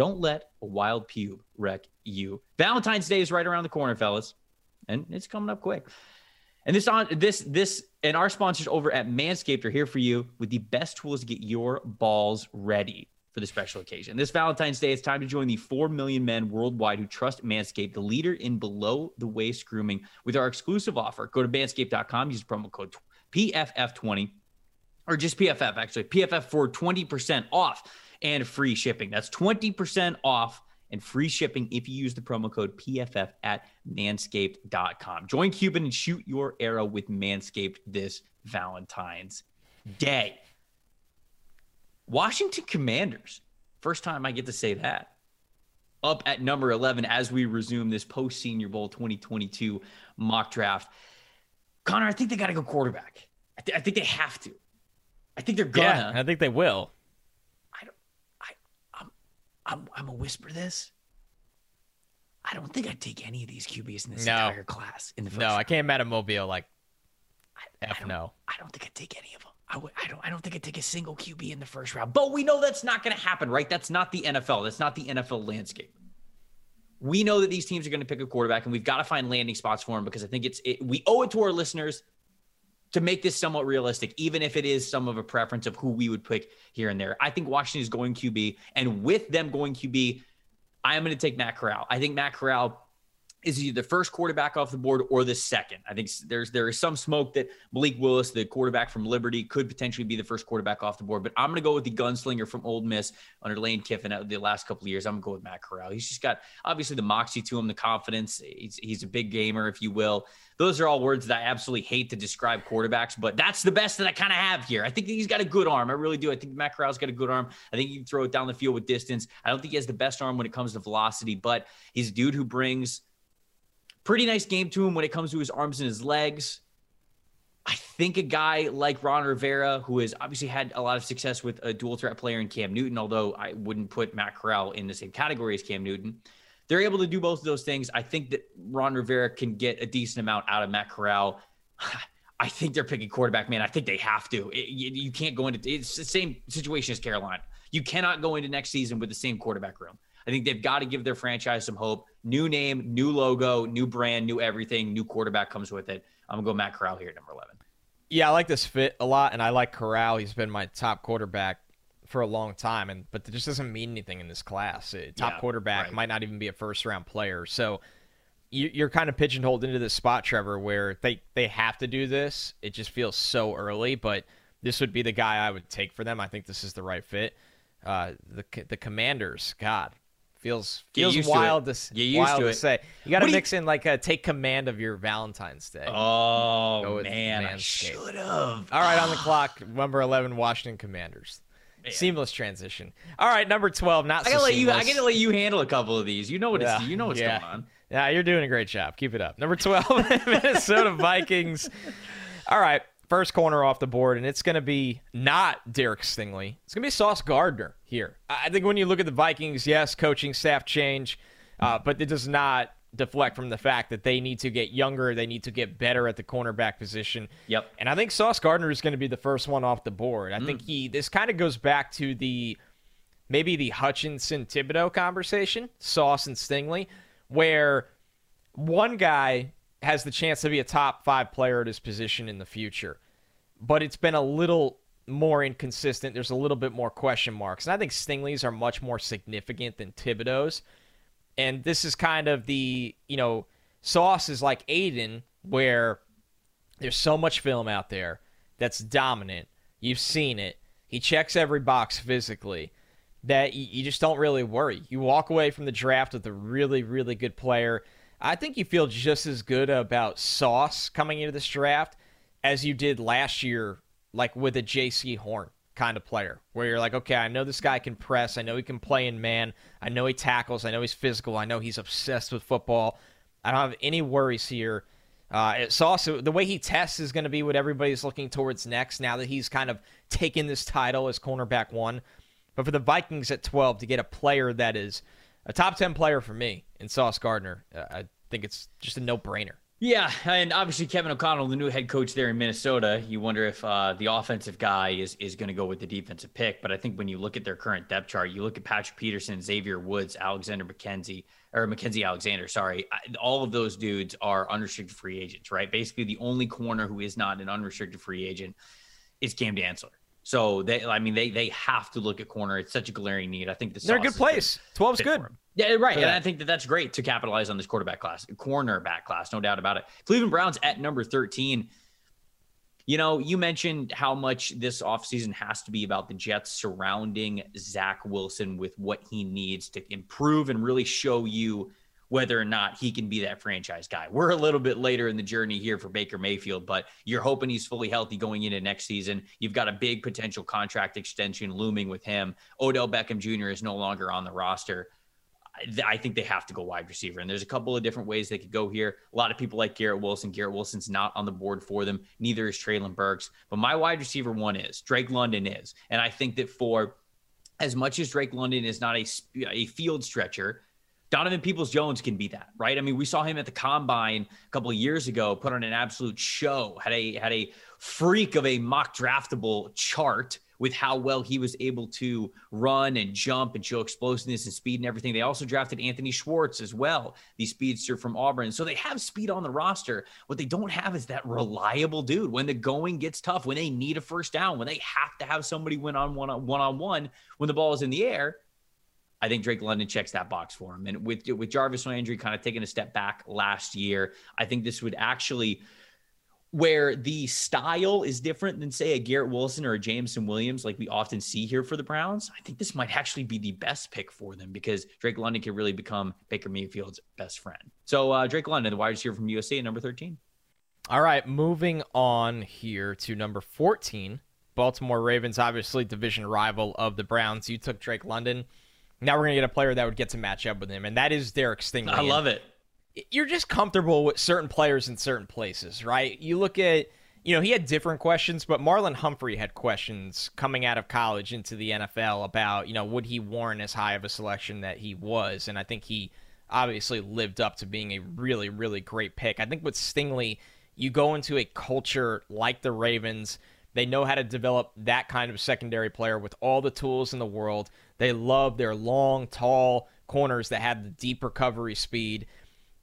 Don't let a wild pube wreck you. Valentine's Day is right around the corner, fellas, and it's coming up quick. And this on this this and our sponsors over at Manscaped are here for you with the best tools to get your balls ready for the special occasion. This Valentine's Day, it's time to join the 4 million men worldwide who trust Manscaped, the leader in below the waist grooming, with our exclusive offer. Go to manscaped.com, use promo code PFF20 or just PFF, actually, PFF for 20% off and free shipping. That's 20% off and free shipping if you use the promo code PFF at manscaped.com. Join Cupid and shoot your arrow with Manscaped this Valentine's Day. Washington Commanders. First time I get to say that. Up at number 11 as we resume this post Senior Bowl 2022 mock draft. Connor, I think they got to go quarterback. I, th- I, think they have to. I think they're gonna. Yeah, I think they will. I don't. I, I'm. I'm. I'm a whisper this. I don't think I'd take any of these QBs in this no. entire class in the first. No, round. I can't Matt Mobile like. I, F I no. I don't think I'd take any of them. I w- I don't I don't think I'd take a single QB in the first round. But we know that's not going to happen, right? That's not the NFL. That's not the NFL landscape. We know that these teams are going to pick a quarterback, and we've got to find landing spots for him because I think it's it, we owe it to our listeners to make this somewhat realistic, even if it is some of a preference of who we would pick here and there. I think Washington is going QB, and with them going QB, I am going to take Matt Corral. I think Matt Corral is either the first quarterback off the board or the second. I think there's there is some smoke that Malik Willis, the quarterback from Liberty, could potentially be the first quarterback off the board. But I'm going to go with the gunslinger from Ole Miss under Lane Kiffin uh, the last couple of years. I'm going to go with Matt Corral. He's just got obviously the moxie to him, the confidence. He's, he's a big gamer, if you will. Those are all words that I absolutely hate to describe quarterbacks, but that's the best that I kind of have here. I think he's got a good arm. I really do. I think Matt Corral's got a good arm. I think he can throw it down the field with distance. I don't think he has the best arm when it comes to velocity, but he's a dude who brings – pretty nice game to him when it comes to his arms and his legs. I think a guy like Ron Rivera, who has obviously had a lot of success with a dual threat player in Cam Newton, although I wouldn't put Matt Corral in the same category as Cam Newton, they're able to do both of those things. I think that Ron Rivera can get a decent amount out of Matt Corral. I think they're picking quarterback, man. I think they have to. It, you, you, can't go into it's the same situation as Carolina. You cannot go into next season with the same quarterback room. I think they've got to give their franchise some hope. New name, new logo, new brand, new everything, new quarterback comes with it. I'm gonna go Matt Corral here at number 11. Yeah, I like this fit a lot, and I like Corral. He's been my top quarterback for a long time, and but it just doesn't mean anything in this class. Top yeah, quarterback right. might not even be a first round player, so you, are kind of pigeonholed into this spot, Trevor, where they they have to do this. It just feels so early, but this would be the guy I would take for them. I think this is the right fit. Uh, the the Commanders, God, feels feels wild to, to wild to, say. You got to mix you... in like a take command of your Valentine's Day. Oh man, I should have. All right, on the clock, number eleven, Washington Commanders. Man. Seamless transition. All right, number twelve. Not I gotta so let seamless. you. I gotta let you handle a couple of these. You know what yeah. it's. You know what's yeah. going on. Yeah, you're doing a great job. Keep it up. Number twelve, Minnesota Vikings. All right, first corner off the board, and it's going to be not Derek Stingley. It's going to be Sauce Gardner here. I think when you look at the Vikings, yes, coaching staff change, uh, but it does not deflect from the fact that they need to get younger, they need to get better at the cornerback position. Yep. And I think Sauce Gardner is going to be the first one off the board. I mm. think he this kind of goes back to the maybe the Hutchinson Thibodeaux conversation, Sauce and Stingley, where one guy has the chance to be a top five player at his position in the future. But it's been a little more inconsistent. There's a little bit more question marks. And I think Stingley's are much more significant than Thibodeaux's. And this is kind of the, you know, Sauce is like Aidan, where there's so much film out there that's dominant. You've seen it. He checks every box physically that you just don't really worry. You walk away from the draft with a really, really good player. I think you feel just as good about Sauce coming into this draft as you did last year, like with a Jaycee Horn kind of player, where you're like, okay, I know this guy can press. I know he can play in man. I know he tackles. I know he's physical. I know he's obsessed with football. I don't have any worries here. Uh, Sauce, the way he tests is going to be what everybody's looking towards next now that he's kind of taken this title as cornerback one. But for the Vikings at 12 to get a player that is a top 10 player for me in Sauce Gardner, uh, I think it's just a no brainer. Yeah, and obviously Kevin O'Connell, the new head coach there in Minnesota, you wonder if uh, the offensive guy is is going to go with the defensive pick. But I think when you look at their current depth chart, you look at Patrick Peterson, Xavier Woods, Alexander McKenzie, or Mackensie Alexander, sorry, all of those dudes are unrestricted free agents, right? Basically, the only corner who is not an unrestricted free agent is Cam Dantzler. So they, I mean, they they have to look at corner. It's such a glaring need. I think the they're a good place. Twelve's good. Yeah, right. And I think that that's great to capitalize on this quarterback class, cornerback class, no doubt about it. Cleveland Browns at number 13. You know, you mentioned how much this offseason has to be about the Jets surrounding Zach Wilson with what he needs to improve and really show you whether or not he can be that franchise guy. We're a little bit later in the journey here for Baker Mayfield, but you're hoping he's fully healthy going into next season. You've got a big potential contract extension looming with him. Odell Beckham Jr. is no longer on the roster. I think they have to go wide receiver. And there's a couple of different ways they could go here. A lot of people like Garrett Wilson. Garrett Wilson's not on the board for them. Neither is Treylon Burks. But my wide receiver one is. Drake London is. And I think that for as much as Drake London is not a, a field stretcher, Donovan Peoples Jones can be that, right? I mean, we saw him at the combine a couple of years ago, put on an absolute show, had a had a freak of a mock draftable chart with how well he was able to run and jump and show explosiveness and speed and everything. They also drafted Anthony Schwartz as well, the speedster from Auburn. So they have speed on the roster. What they don't have is that reliable dude when the going gets tough, when they need a first down, when they have to have somebody win on one on one on one when the ball is in the air. I think Drake London checks that box for him. And with with Jarvis Landry kind of taking a step back last year, I think this would actually where the style is different than say a Garrett Wilson or a Jameson Williams, like we often see here for the Browns. I think this might actually be the best pick for them because Drake London can really become Baker Mayfield's best friend. So uh, Drake London, the wide receiver from USC at number 13. All right, moving on here to number 14. Baltimore Ravens, obviously division rival of the Browns. You took Drake London. Now we're gonna get a player that would get to match up with him, and that is Derek Stingley. I love it you're just comfortable with certain players in certain places, right? You look at, you know, he had different questions, but Marlon Humphrey had questions coming out of college into the NFL about, you know, would he warrant as high of a selection that he was? And I think he obviously lived up to being a really, really great pick. I think with Stingley, you go into a culture like the Ravens. They know how to develop that kind of secondary player with all the tools in the world. They love their long, tall corners that have the deep recovery speed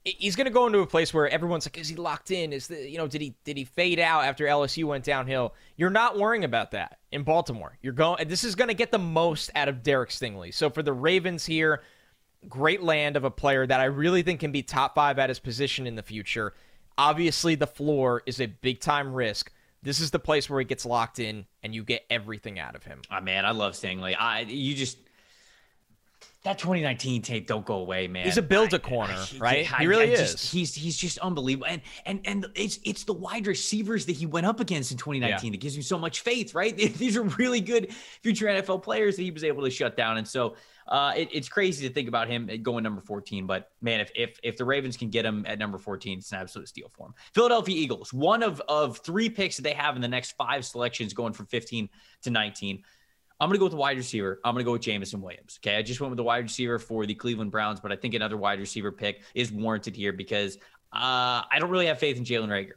he's going to go into a place where everyone's like, is he locked in? Is the you know did he did he fade out after LSU went downhill? You're not worrying about that in Baltimore. You're going. This is going to get the most out of Derek Stingley. So for the Ravens here, great land of a player that I really think can be top five at his position in the future. Obviously, the floor is a big time risk. This is the place where he gets locked in, and you get everything out of him. Oh, man, I love Stingley. I you just that 2019 tape don't go away, man. He's a build a corner, right? I, he really I is. Just, he's he's just unbelievable, and and and it's it's the wide receivers that he went up against in 2019 yeah. that gives you so much faith, right? These are really good future NFL players that he was able to shut down, and so uh, it, it's crazy to think about him going number 14. But man, if if if the Ravens can get him at number 14, it's an absolute steal for him. Philadelphia Eagles, one of of three picks that they have in the next five selections, going from 15 to 19. I'm going to go with the wide receiver. I'm going to go with Jameson Williams. Okay. I just went with the wide receiver for the Cleveland Browns, but I think another wide receiver pick is warranted here because uh, I don't really have faith in Jalen Reagor.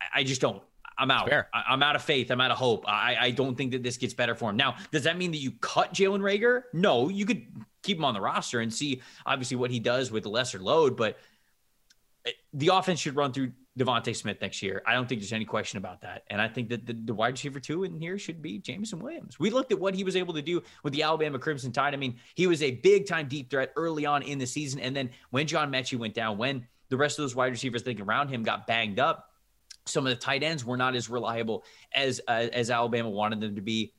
I, I just don't. I'm out. I, am out of faith. I'm out of hope. I, I don't think that this gets better for him. Now, does that mean that you cut Jalen Reagor? No, you could keep him on the roster and see obviously what he does with the lesser load, but the offense should run through DeVonta Smith next year. I don't think there's any question about that. And I think that the, the, wide receiver two in here should be Jameson Williams. We looked at what he was able to do with the Alabama Crimson Tide. I mean, he was a big time deep threat early on in the season. And then when John Metchie went down, when the rest of those wide receivers thinking around him got banged up, some of the tight ends were not as reliable as uh, as Alabama wanted them to be.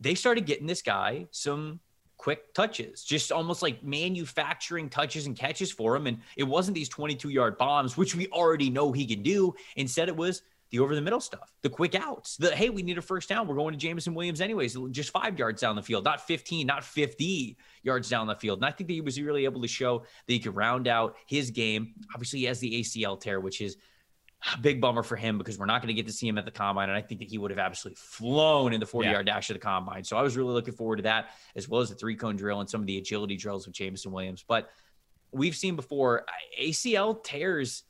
They started getting this guy some quick touches, just almost like manufacturing touches and catches for him. And it wasn't these 22 yard bombs, which we already know he can do. Instead, it was the over the middle stuff, the quick outs, the hey, we need a first down. We're going to Jameson Williams anyways, just five yards down the field, not 15, not 50 yards down the field. And I think that he was really able to show that he could round out his game. Obviously, he has the ACL tear, which is big bummer for him because we're not going to get to see him at the combine. And I think that he would have absolutely flown in the 40 yard dash of the combine. So I was really looking forward to that, as well as the three cone drill and some of the agility drills with Jameson Williams. But we've seen before ACL tears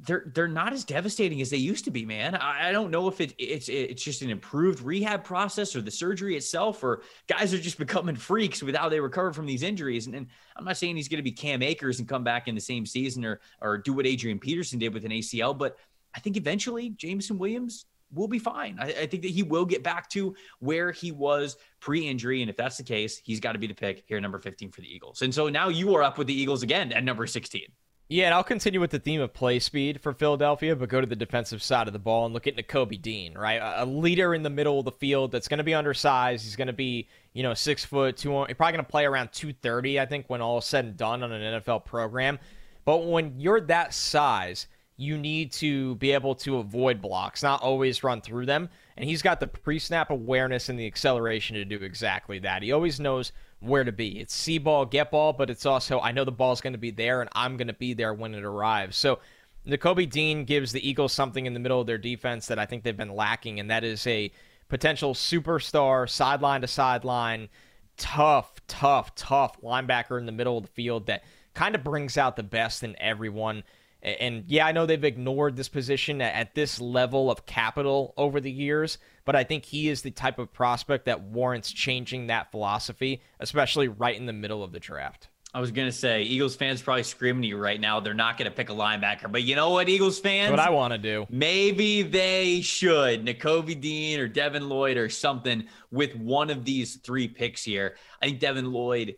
they're they're not as devastating as they used to be, man. I, I don't know if it, it's it's just an improved rehab process or the surgery itself, or guys are just becoming freaks with how they recover from these injuries. And, and I'm not saying he's going to be Cam Akers and come back in the same season or or do what Adrian Peterson did with an ACL, but I think eventually Jameson Williams will be fine. I, I think that he will get back to where he was pre-injury, and if that's the case, he's got to be the pick here, number 15 for the Eagles. And so now you are up with the Eagles again at number 16. Yeah, and I'll continue with the theme of play speed for Philadelphia, but go to the defensive side of the ball and look at Nakobe Dean, right? A leader in the middle of the field that's going to be undersized. He's going to be, you know, six foot, two. He's probably going to play around 230, I think, when all is said and done on an NFL program. But when you're that size, you need to be able to avoid blocks, not always run through them. And he's got the pre snap awareness and the acceleration to do exactly that. He always knows where to be. It's see ball, get ball, but it's also I know the ball's going to be there and I'm going to be there when it arrives. So Nakobe Dean gives the Eagles something in the middle of their defense that I think they've been lacking, and that is a potential superstar sideline to sideline, tough, tough, tough linebacker in the middle of the field that kind of brings out the best in everyone. And yeah, I know they've ignored this position at this level of capital over the years, but I think he is the type of prospect that warrants changing that philosophy, especially right in the middle of the draft. I was gonna say Eagles fans probably screaming to you right now. They're not gonna pick a linebacker, but you know what, Eagles fans? What I want to do. Maybe they should. Nakobe Dean or Devin Lloyd or something with one of these three picks here. I think Devin Lloyd,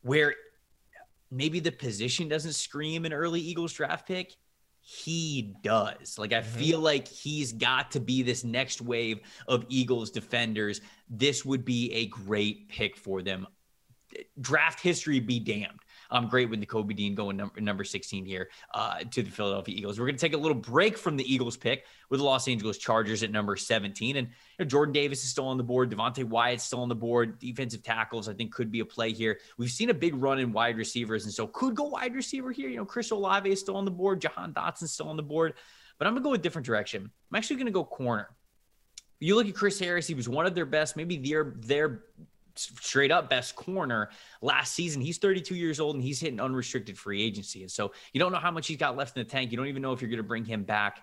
where maybe the position doesn't scream an early Eagles draft pick. He does. Like, I mm-hmm. feel like he's got to be this next wave of Eagles defenders. This would be a great pick for them. Draft history be damned. I'm great with Nakobe Dean going number, number 16 here uh, to the Philadelphia Eagles. We're going to take a little break from the Eagles pick with the Los Angeles Chargers at number 17. And you know, Jordan Davis is still on the board. Devonte Wyatt's still on the board. Defensive tackles, I think, could be a play here. We've seen a big run in wide receivers. And so could go wide receiver here. You know, Chris Olave is still on the board. Jahan Dotson's still on the board. But I'm going to go a different direction. I'm actually going to go corner. You look at Chris Harris, he was one of their best, maybe their their straight up best corner last season. He's 32 years old and he's hitting unrestricted free agency. And so you don't know how much he's got left in the tank. You don't even know if you're going to bring him back.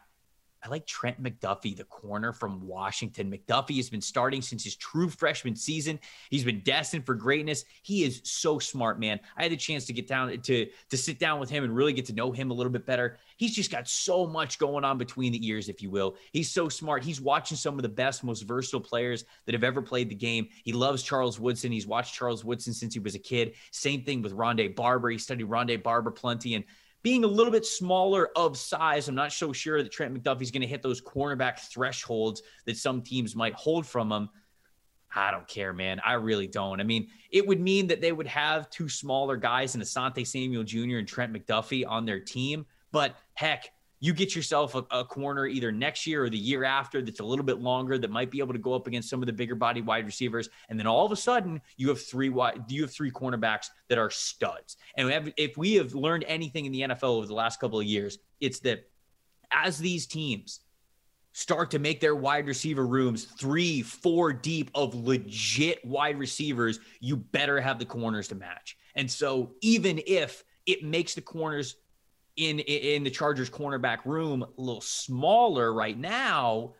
I like Trent McDuffie, the corner from Washington. McDuffie has been starting since his true freshman season. He's been destined for greatness. He is so smart, man. I had the chance to get down to to sit down with him and really get to know him a little bit better. He's just got so much going on between the ears, if you will. He's so smart. He's watching some of the best, most versatile players that have ever played the game. He loves Charles Woodson. He's watched Charles Woodson since he was a kid. Same thing with Rondé Barber. He studied Rondé Barber plenty and being a little bit smaller of size, I'm not so sure that Trent McDuffie's going to hit those cornerback thresholds that some teams might hold from him. I don't care, man. I really don't. I mean, it would mean that they would have two smaller guys in Asante Samuel Jr. and Trent McDuffie on their team. But heck, you get yourself a, a, corner either next year or the year after that's a little bit longer that might be able to go up against some of the bigger body wide receivers, and then all of a sudden you have three wide, you have three cornerbacks that are studs. And we have, if we have learned anything in the NFL over the last couple of years, it's that as these teams start to make their wide receiver rooms three, four deep of legit wide receivers, you better have the corners to match. And so even if it makes the corners in in the Chargers cornerback room a little smaller right now,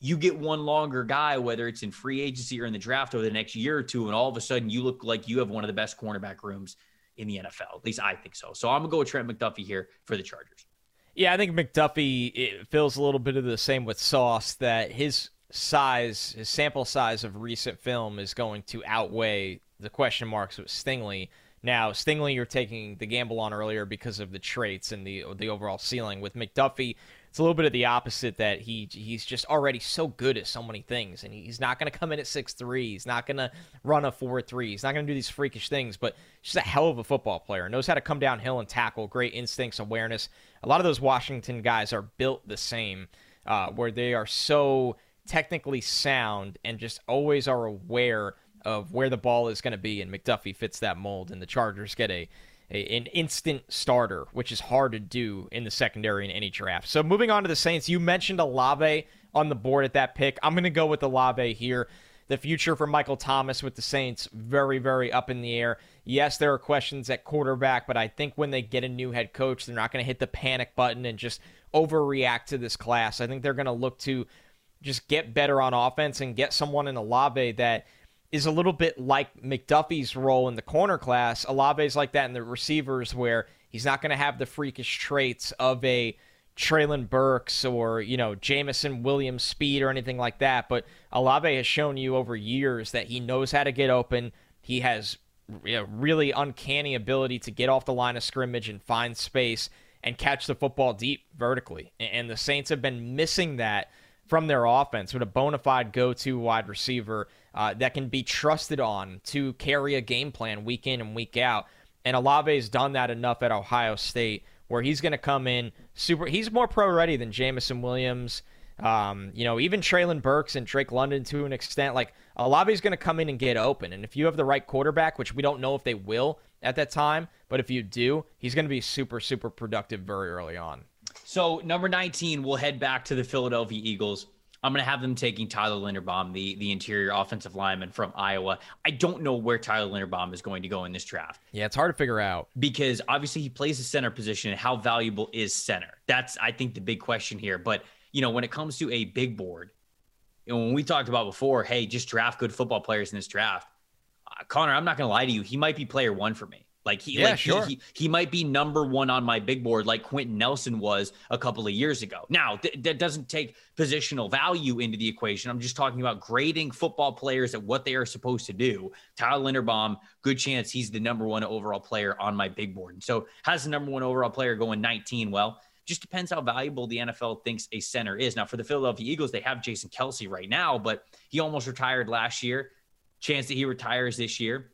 you get one longer guy, whether it's in free agency or in the draft over the next year or two, and all of a sudden you look like you have one of the best cornerback rooms in the NFL. At least I think so. So I'm gonna go with Trent McDuffie here for the Chargers. Yeah, I think McDuffie it feels a little bit of the same with Sauce that his size, his sample size of recent film is going to outweigh the question marks with Stingley. Now, Stingley, you're taking the gamble on earlier because of the traits and the the overall ceiling. With McDuffie, it's a little bit of the opposite that he he's just already so good at so many things, and he's not going to come in at six three. He's not going to run a four three. He's not going to do these freakish things, but just a hell of a football player. Knows how to come downhill and tackle. Great instincts, awareness. A lot of those Washington guys are built the same, uh, where they are so technically sound and just always are aware of where the ball is going to be. And McDuffie fits that mold, and the Chargers get a a, an instant starter, which is hard to do in the secondary in any draft. So moving on to the Saints, you mentioned Olave on the board at that pick. I'm going to go with Olave here. The future for Michael Thomas with the Saints, very, very up in the air. Yes, there are questions at quarterback, but I think when they get a new head coach, they're not going to hit the panic button and just overreact to this class. I think they're going to look to just get better on offense and get someone in Olave that is a little bit like McDuffie's role in the corner class. Olave's like that in the receivers, where he's not going to have the freakish traits of a Treylon Burks or you know Jameson Williams speed or anything like that. But Olave has shown you over years that he knows how to get open. He has a really uncanny ability to get off the line of scrimmage and find space and catch the football deep vertically. And the Saints have been missing that from their offense with a bona fide go-to wide receiver uh, that can be trusted on to carry a game plan week in and week out. And Olave's done that enough at Ohio State where he's going to come in super. He's more pro ready than Jameson Williams. Um, you know, even Treylon Burks and Drake London to an extent. Like Olave's going to come in and get open, and if you have the right quarterback, which we don't know if they will at that time, but if you do, he's going to be super super productive very early on. So number 19, we'll head back to the Philadelphia Eagles. I'm going to have them taking Tyler Linderbaum, the the interior offensive lineman from Iowa. I don't know where Tyler Linderbaum is going to go in this draft. Yeah, it's hard to figure out because obviously he plays the center position. And how valuable is center? That's I think the big question here. But you know, when it comes to a big board, you know, when we talked about before, hey, just draft good football players in this draft. Uh, Connor, I'm not going to lie to you. He might be player one for me. Like he, yeah, like sure. he, he, he, might be number one on my big board, like Quenton Nelson was a couple of years ago. Now th- that doesn't take positional value into the equation. I'm just talking about grading football players at what they are supposed to do. Tyler Linderbaum, good chance he's the number one overall player on my big board. And so, has the number one overall player going 19? Well, just depends how valuable the NFL thinks a center is. Now, for the Philadelphia Eagles, they have Jason Kelce right now, but he almost retired last year. Chance that he retires this year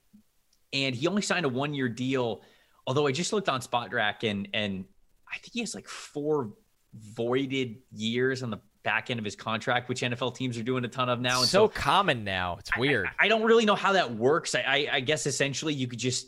and he only signed a one year deal. Although I just looked on Spotrac and and I think he has like four voided years on the back end of his contract, which NFL teams are doing a ton of now. And so, so common now. It's weird. I, I, don't really know how that works. I, I, I guess essentially you could just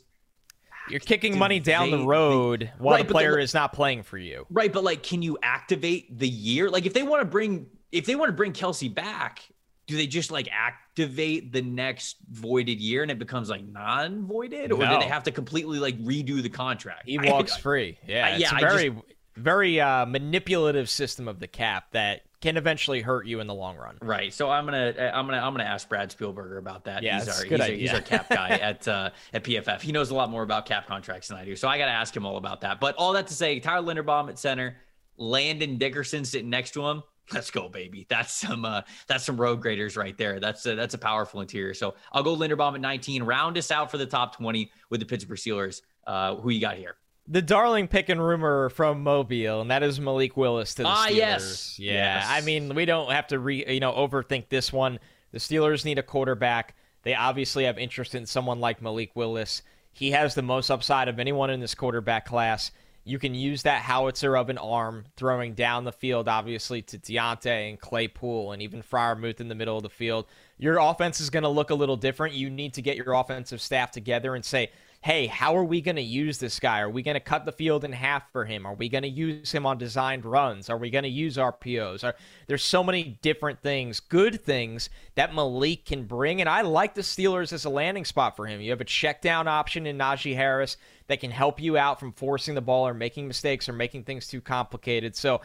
you're kicking money down the road the, while right, the player the, is not playing for you. Right, but like, can you activate the year? Like, if they want to bring if they want to bring Kelce back, do they just like activate the next voided year and it becomes like non-voided? Or no. do they have to completely like redo the contract? He walks I, free. Yeah I, yeah, it's a very just, very uh, manipulative system of the cap that can eventually hurt you in the long run. Right. So i'm gonna i'm gonna i'm gonna ask brad spielberger about that. Yeah, he's our, good he's, idea. he's our cap guy at uh, at pff he knows a lot more about cap contracts than i do. So i gotta ask him all about that. But all that to say tyler linderbaum at center landon dickerson sitting next to him Let's go, baby. That's some uh, that's some road graders right there. That's a, that's a powerful interior. So I'll go Linderbaum at 19. Round us out for the top 20 with the Pittsburgh Steelers. Uh, who you got here? The darling pick and rumor from Mobile, and that is Malik Willis to the ah, Steelers. Yes. Yeah, yes. I mean we don't have to re you know overthink this one. The Steelers need a quarterback. They obviously have interest in someone like Malik Willis. He has the most upside of anyone in this quarterback class. You can use that howitzer of an arm throwing down the field, obviously, to Diontae and Claypool and even Freiermuth in the middle of the field. Your offense is going to look a little different. You need to get your offensive staff together and say, hey, how are we going to use this guy? Are we going to cut the field in half for him? Are we going to use him on designed runs? Are we going to use RPOs? Are, there's so many different things, good things that Malik can bring. And I like the Steelers as a landing spot for him. You have a check down option in Najee Harris that can help you out from forcing the ball or making mistakes or making things too complicated. So,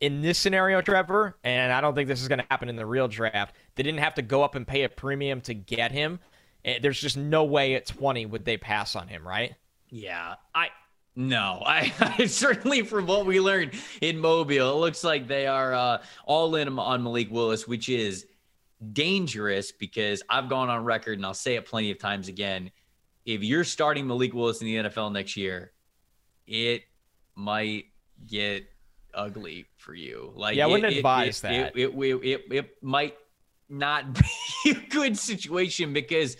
in this scenario, Trevor, and I don't think this is going to happen in the real draft, they didn't have to go up and pay a premium to get him. Eh, there's just no way at 20 would they pass on him, right? Yeah, I no, I, I, certainly from what we learned in Mobile, it looks like they are uh, all in on Malik Willis, which is dangerous because I've gone on record and I'll say it plenty of times again. If you're starting Malik Willis in the NFL next year, it might get ugly for you. Like, yeah, I wouldn't it, advise it, that. It, it, it, it might not be a good situation because,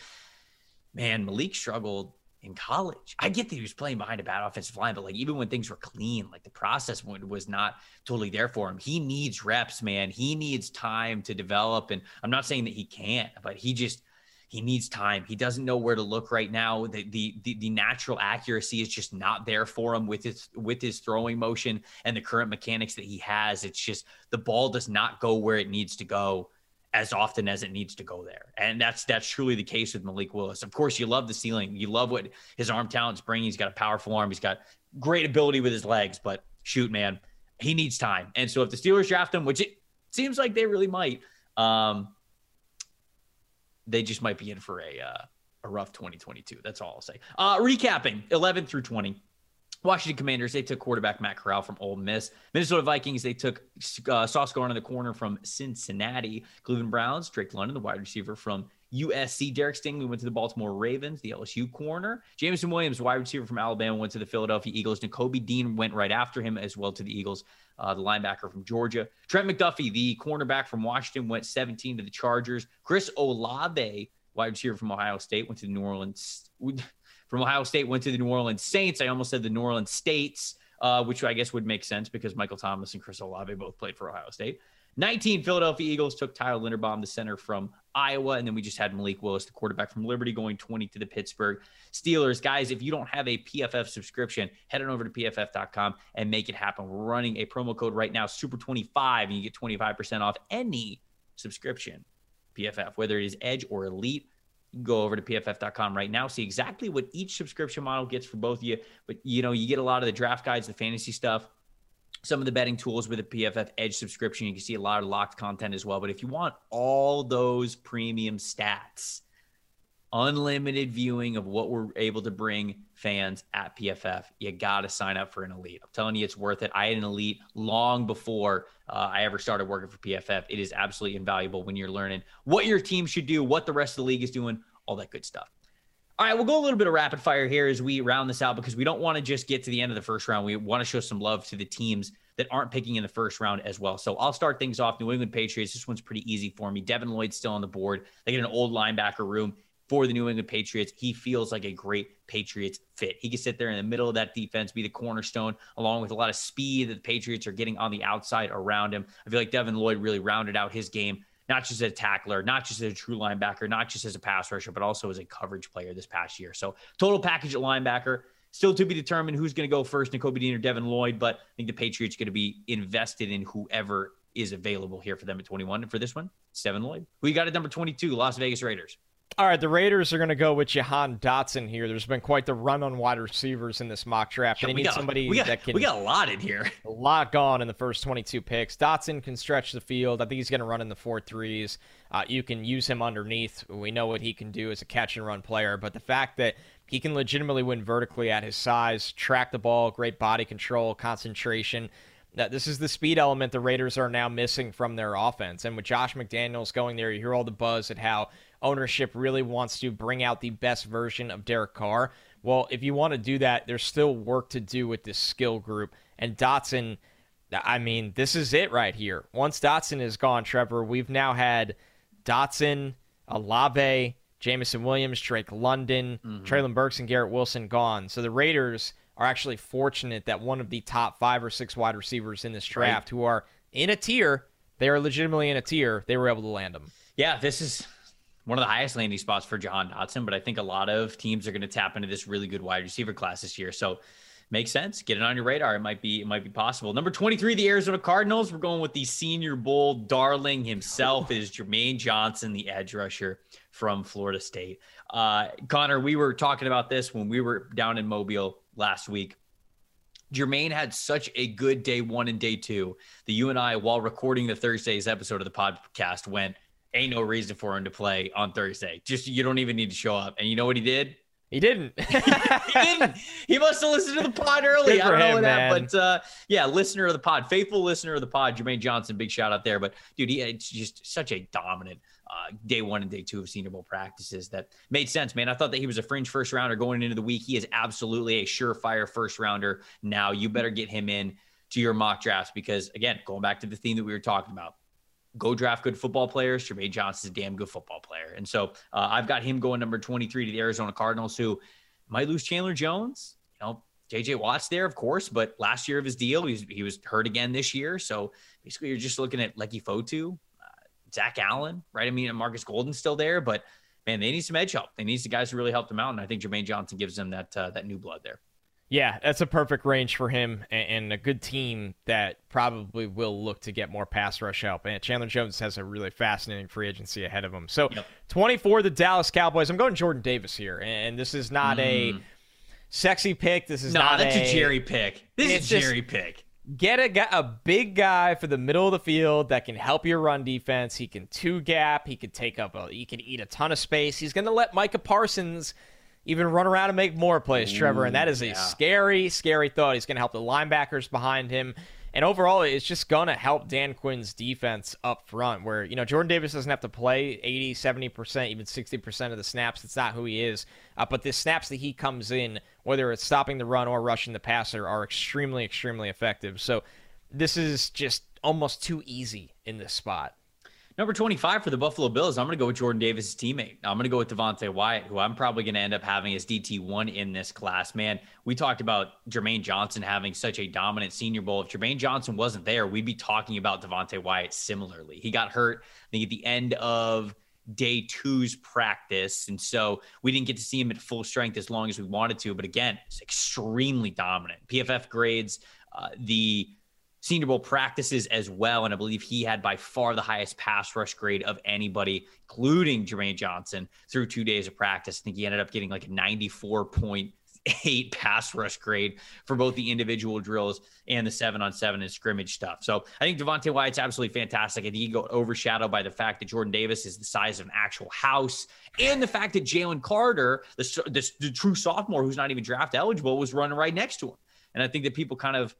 man, Malik struggled in college. I get that he was playing behind a bad offensive line, but like even when things were clean, like the process was not totally there for him. He needs reps, man. He needs time to develop. And I'm not saying that he can't, but he just he needs time. He doesn't know where to look right now. The, the the the, natural accuracy is just not there for him with his with his throwing motion and the current mechanics that he has. It's just the ball does not go where it needs to go as often as it needs to go there. And that's that's truly the case with Malik Willis. Of course, you love the ceiling. You love what his arm talent's bringing. He's got a powerful arm. He's got great ability with his legs, but shoot, man, he needs time. And so if the Steelers draft him, which it seems like they really might, um, they just might be in for a uh, a rough 2022. That's all I'll say. Uh, recapping 11 through 20. Washington Commanders, they took quarterback Matt Corral from Ole Miss. Minnesota Vikings, they took uh, Sauce Gardner in the corner from Cincinnati. Cleveland Browns, Drake London, the wide receiver from USC. Derek Stingley went to the Baltimore Ravens, the LSU corner. Jameson Williams, wide receiver from Alabama, went to the Philadelphia Eagles. Nakobe Dean went right after him as well to the Eagles, uh, the linebacker from Georgia. Trent McDuffie, the cornerback from Washington, went 17 to the Chargers. Chris Olave, wide receiver from Ohio State, went to the New Orleans from Ohio State went to the New Orleans Saints. I almost said the New Orleans States, uh, which I guess would make sense because Michael Thomas and Chris Olave both played for Ohio State. 19 Philadelphia Eagles took Tyler Linderbaum, the center from Iowa. And then we just had Malik Willis, the quarterback from Liberty, going 20 to the Pittsburgh Steelers. Guys, if you don't have a PFF subscription, head on over to pff.com and make it happen. We're running a promo code right now, Super25, and you get 25% off any subscription. PFF, whether it is Edge or Elite go over to pff.com right now see exactly what each subscription model gets for both of you. But you know you get a lot of the draft guides the fantasy stuff some of the betting tools with a pff edge subscription. You can see a lot of locked content as well. But if you want all those premium stats unlimited viewing of what we're able to bring fans at PFF. You got to sign up for an elite. I'm telling you, it's worth it. I had an elite long before uh, I ever started working for PFF. It is absolutely invaluable when you're learning what your team should do, what the rest of the league is doing, all that good stuff. All right, we'll go a little bit of rapid fire here as we round this out because we don't want to just get to the end of the first round. We want to show some love to the teams that aren't picking in the first round as well. So I'll start things off. New England Patriots. This one's pretty easy for me. Devin Lloyd's still on the board. They get an old linebacker room for the New England Patriots. He feels like a great Patriots fit. He can sit there in the middle of that defense, be the cornerstone, along with a lot of speed that the Patriots are getting on the outside around him. I feel like Devin Lloyd really rounded out his game, not just as a tackler, not just as a true linebacker, not just as a pass rusher, but also as a coverage player this past year. So total package at linebacker. Still to be determined who's going to go first, Nakobe Dean or Devin Lloyd, but I think the Patriots are going to be invested in whoever is available here for them at 21. And for this one, Devin Lloyd. Who you got at number 22, Las Vegas Raiders? All right, the Raiders are going to go with Jahan Dotson here. There's been quite the run on wide receivers in this mock draft. They need got, somebody got, that can. We got a lot in here. A lot gone in the first 22 picks. Dotson can stretch the field. I think he's going to run in the four threes. Uh, you can use him underneath. We know what he can do as a catch and run player, but the fact that he can legitimately win vertically at his size, track the ball, great body control, concentration. That this is the speed element the Raiders are now missing from their offense. And with Josh McDaniels going there, you hear all the buzz at how ownership really wants to bring out the best version of Derek Carr. Well, if you want to do that, there's still work to do with this skill group. And Dotson, I mean, this is it right here. Once Dotson is gone, Trevor, we've now had Dotson, Olave, Jameson Williams, Drake London, mm-hmm. Treylon Burks, and Garrett Wilson gone. So the Raiders are actually fortunate that one of the top five or six wide receivers in this draft right. who are in a tier, they are legitimately in a tier, they were able to land them. Yeah, this is one of the highest landing spots for Jahan Dotson, but I think a lot of teams are going to tap into this really good wide receiver class this year. So makes sense. Get it on your radar. It might be it might be possible. Number 23, the Arizona Cardinals. We're going with the Senior Bowl darling himself is Jermaine Johnson, the edge rusher from Florida State. Uh, Connor, we were talking about this when we were down in Mobile last week. Jermaine had such a good day one and day two that you and I, while recording the Thursday's episode of the podcast, went, ain't no reason for him to play on Thursday. Just you don't even need to show up. And you know what he did? He didn't. he didn't. He must have listened to the pod early. I don't him, know that, but uh, yeah, listener of the pod, faithful listener of the pod, Jermaine Johnson, big shout out there. But dude, he it's just such a dominant uh, day one and day two of Senior Bowl practices that made sense, man. I thought that he was a fringe first rounder going into the week. He is absolutely a surefire first rounder. Now you better get him in to your mock drafts because again, going back to the theme that we were talking about, go draft good football players. Jermaine Johnson's a damn good football player. And so uh, I've got him going number 23 to the Arizona Cardinals, who might lose Chandler Jones. You know, JJ Watt's there, of course, but last year of his deal, he was, he was hurt again this year. So basically, you're just looking at Leki Fotu, uh, Zach Allen, right? I mean, Marcus Golden's still there, but man, they need some edge help. They need some guys to really help them out. And I think Jermaine Johnson gives them that, uh, that new blood there. Yeah, that's a perfect range for him and, a good team that probably will look to get more pass rush help. And Chandler Jones has a really fascinating free agency ahead of him. So, yep. 24, the Dallas Cowboys. I'm going Jordan Davis here, and this is not mm. a sexy pick. This is no, not that's a, a Jerry pick. This is a Jerry pick. Get a, a big guy for the middle of the field that can help your run defense. He can two gap. He can take up a. He can eat a ton of space. He's going to let Micah Parsons even run around and make more plays, Trevor. And that is a yeah. scary, scary thought. He's going to help the linebackers behind him. And overall, it's just going to help Dan Quinn's defense up front, where, you know, Jordan Davis doesn't have to play 80, 70%, even 60% of the snaps. It's not who he is. Uh, but the snaps that he comes in, whether it's stopping the run or rushing the passer, are extremely, extremely effective. So this is just almost too easy in this spot. Number 25 for the Buffalo Bills, I'm going to go with Jordan Davis' teammate. I'm going to go with Devonte Wyatt, who I'm probably going to end up having as DT1 in this class. Man, we talked about Jermaine Johnson having such a dominant senior bowl. If Jermaine Johnson wasn't there, we'd be talking about Devonte Wyatt similarly. He got hurt, at the end of day two's practice. And so we didn't get to see him at full strength as long as we wanted to. But again, it's extremely dominant. PFF grades, uh, the Senior Bowl practices as well. And I believe he had by far the highest pass rush grade of anybody, including Jermaine Johnson, through two days of practice. I think he ended up getting like a 94.8 pass rush grade for both the individual drills and the seven on seven and scrimmage stuff. So I think Devonte Wyatt's absolutely fantastic. I think he got overshadowed by the fact that Jordan Davis is the size of an actual house and the fact that Jalen Carter, the, the, the true sophomore who's not even draft eligible, was running right next to him. And I think that people kind of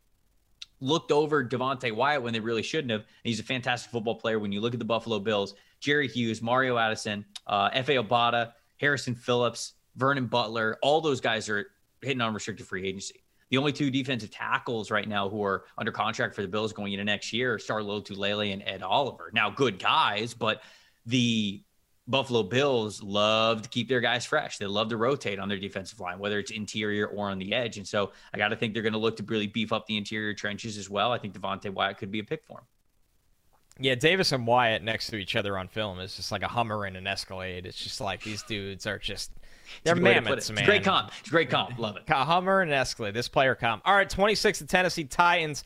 looked over Devonte Wyatt when they really shouldn't have. he's a fantastic football player. When you look at the Buffalo Bills, Jerry Hughes, Mario Addison, uh, Efe Obada, Harrison Phillips, Vernon Butler, all those guys are hitting on restricted free agency. The only two defensive tackles right now who are under contract for the Bills going into next year are Star Lotulelei and Ed Oliver. Now, good guys, but the Buffalo Bills love to keep their guys fresh. They love to rotate on their defensive line, whether it's interior or on the edge. And so I got to think they're going to look to really beef up the interior trenches as well. I think Devonte Wyatt could be a pick for him. Yeah, Davis and Wyatt next to each other on film is just like a Hummer and an Escalade. It's just like these dudes are just they're mammoths, man. It's great comp. It's great comp. Love it. Hummer and Escalade. This player comp. All right, 26 the Tennessee Titans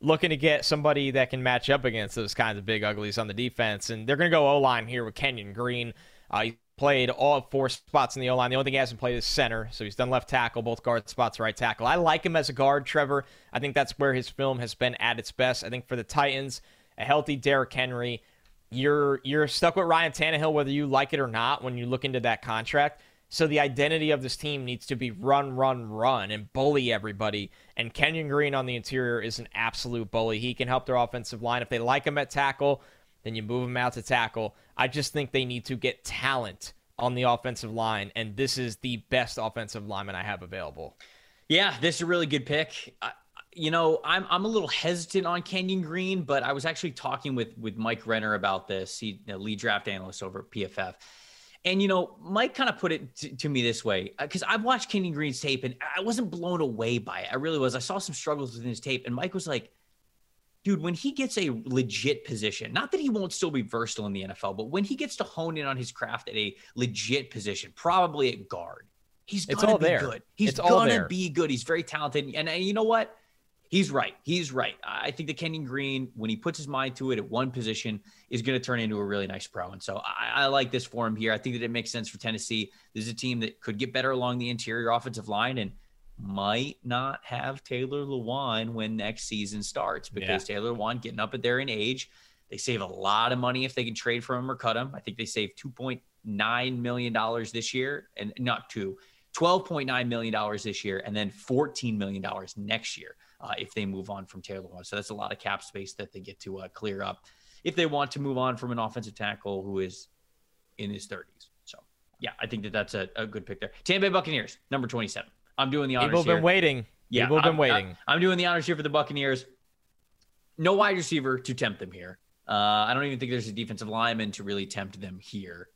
looking to get somebody that can match up against those kinds of big uglies on the defense. And they're going to go O line here with Kenyon Green. Uh, he played all four spots in the O line. The only thing he hasn't played is center. So he's done left tackle, both guard spots, right tackle. I like him as a guard, Trevor. I think that's where his film has been at its best. I think for the Titans, a healthy Derrick Henry, you're you're stuck with Ryan Tannehill whether you like it or not when you look into that contract. So the identity of this team needs to be run, run, run, and bully everybody. And Kenyon Green on the interior is an absolute bully. He can help their offensive line. If they like him at tackle, then you move him out to tackle. I just think they need to get talent on the offensive line, and this is the best offensive lineman I have available. Yeah, this is a really good pick. I, you know, I'm I'm a little hesitant on Kenyon Green, but I was actually talking with with Mike Renner about this. He, the lead draft analyst over at PFF and you know, Mike kind of put it to, to me this way because uh, I've watched Kenyon Green's tape and I wasn't blown away by it. I really was. I saw some struggles within his tape, and Mike was like, dude, when he gets a legit position, not that he won't still be versatile in the NFL, but when he gets to hone in on his craft at a legit position, probably at guard, he's gonna all be there. good. He's It's gonna be good. He's very talented. And, and you know what? He's right. He's right. I think that Kenyon Green, when he puts his mind to it at one position, is going to turn into a really nice pro. And so I, I like this for him here. I think that it makes sense for Tennessee. This is a team that could get better along the interior offensive line and might not have Taylor Lewan when next season starts because Taylor Lewan getting up at there in age. They save a lot of money if they can trade for him or cut him. I think they save $2.9 million this year and not two, $12.9 million this year and then $14 million next year uh, if they move on from Taylor Lewan. So that's a lot of cap space that they get to uh, clear up if they want to move on from an offensive tackle who is in his 30s. So, yeah, I think that that's a, a good pick there. Tampa Bay Buccaneers, number 27. I'm doing the honors People have here. been waiting. Yeah, People have been I'm, waiting. I, am doing the honors here for the Buccaneers. No wide receiver to tempt them here. Uh, I don't even think there's a defensive lineman to really tempt them here.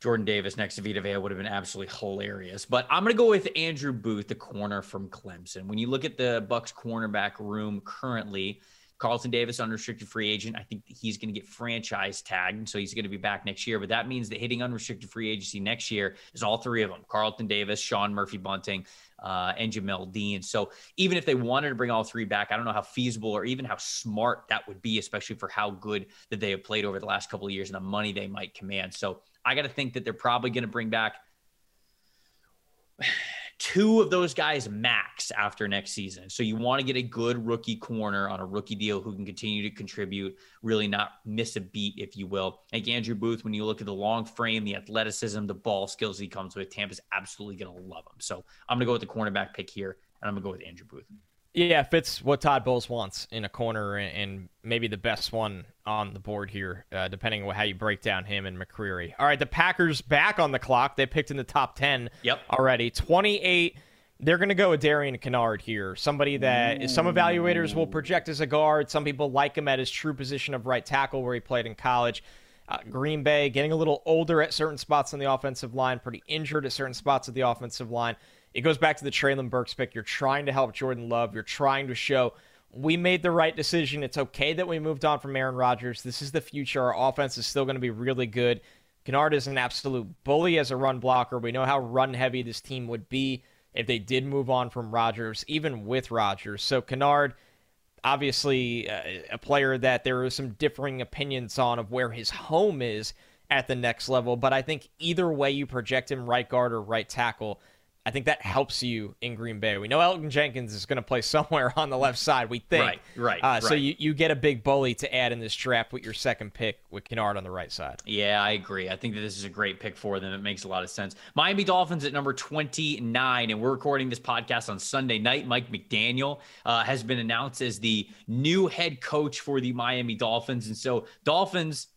Jordan Davis next to Vita Vea would have been absolutely hilarious. But I'm going to go with Andrew Booth, the corner from Clemson. When you look at the Bucks cornerback room currently, Carlton Davis, unrestricted free agent. I think he's going to get franchise tagged, so he's going to be back next year. But that means that hitting unrestricted free agency next year is all three of them: Carlton Davis, Sean Murphy Bunting, uh, and Jamel Dean. So even if they wanted to bring all three back, I don't know how feasible or even how smart that would be, especially for how good that they have played over the last couple of years and the money they might command. So I got to think that they're probably going to bring back two of those guys max after next season. So you want to get a good rookie corner on a rookie deal who can continue to contribute, really not miss a beat, if you will. Like Andrew Booth, when you look at the long frame, the athleticism, the ball skills he comes with, Tampa's absolutely going to love him. So I'm going to go with the cornerback pick here, and I'm going to go with Andrew Booth. Yeah, fits what Todd Bowles wants in a corner, and maybe the best one on the board here, uh, depending on how you break down him and McCreary. All right, the Packers back on the clock. They picked in the top 10 Yep. already. 28. They're going to go with Darian Kinnard here, somebody that some evaluators will project as a guard. Some people like him at his true position of right tackle where he played in college. Uh, Green Bay getting a little older at certain spots on the offensive line, pretty injured at certain spots of the offensive line. It goes back to the Treylon Burks pick. You're trying to help Jordan Love. You're trying to show we made the right decision. It's okay that we moved on from Aaron Rodgers. This is the future. Our offense is still going to be really good. Kinnard is an absolute bully as a run blocker. We know how run heavy this team would be if they did move on from Rodgers, even with Rodgers. So Kinnard, obviously uh, a player that there are some differing opinions on of where his home is at the next level. But I think either way you project him, right guard or right tackle, I think that helps you in Green Bay. We know Elgton Jenkins is going to play somewhere on the left side. We think, Right, right, Uh, So you, you get a big bully to add in this draft with your second pick with Kinnard on the right side. Yeah, I agree. I think that this is a great pick for them. It makes a lot of sense. Miami Dolphins at number 29, and we're recording this podcast on Sunday night. Mike McDaniel uh, has been announced as the new head coach for the Miami Dolphins. And so, Dolphins,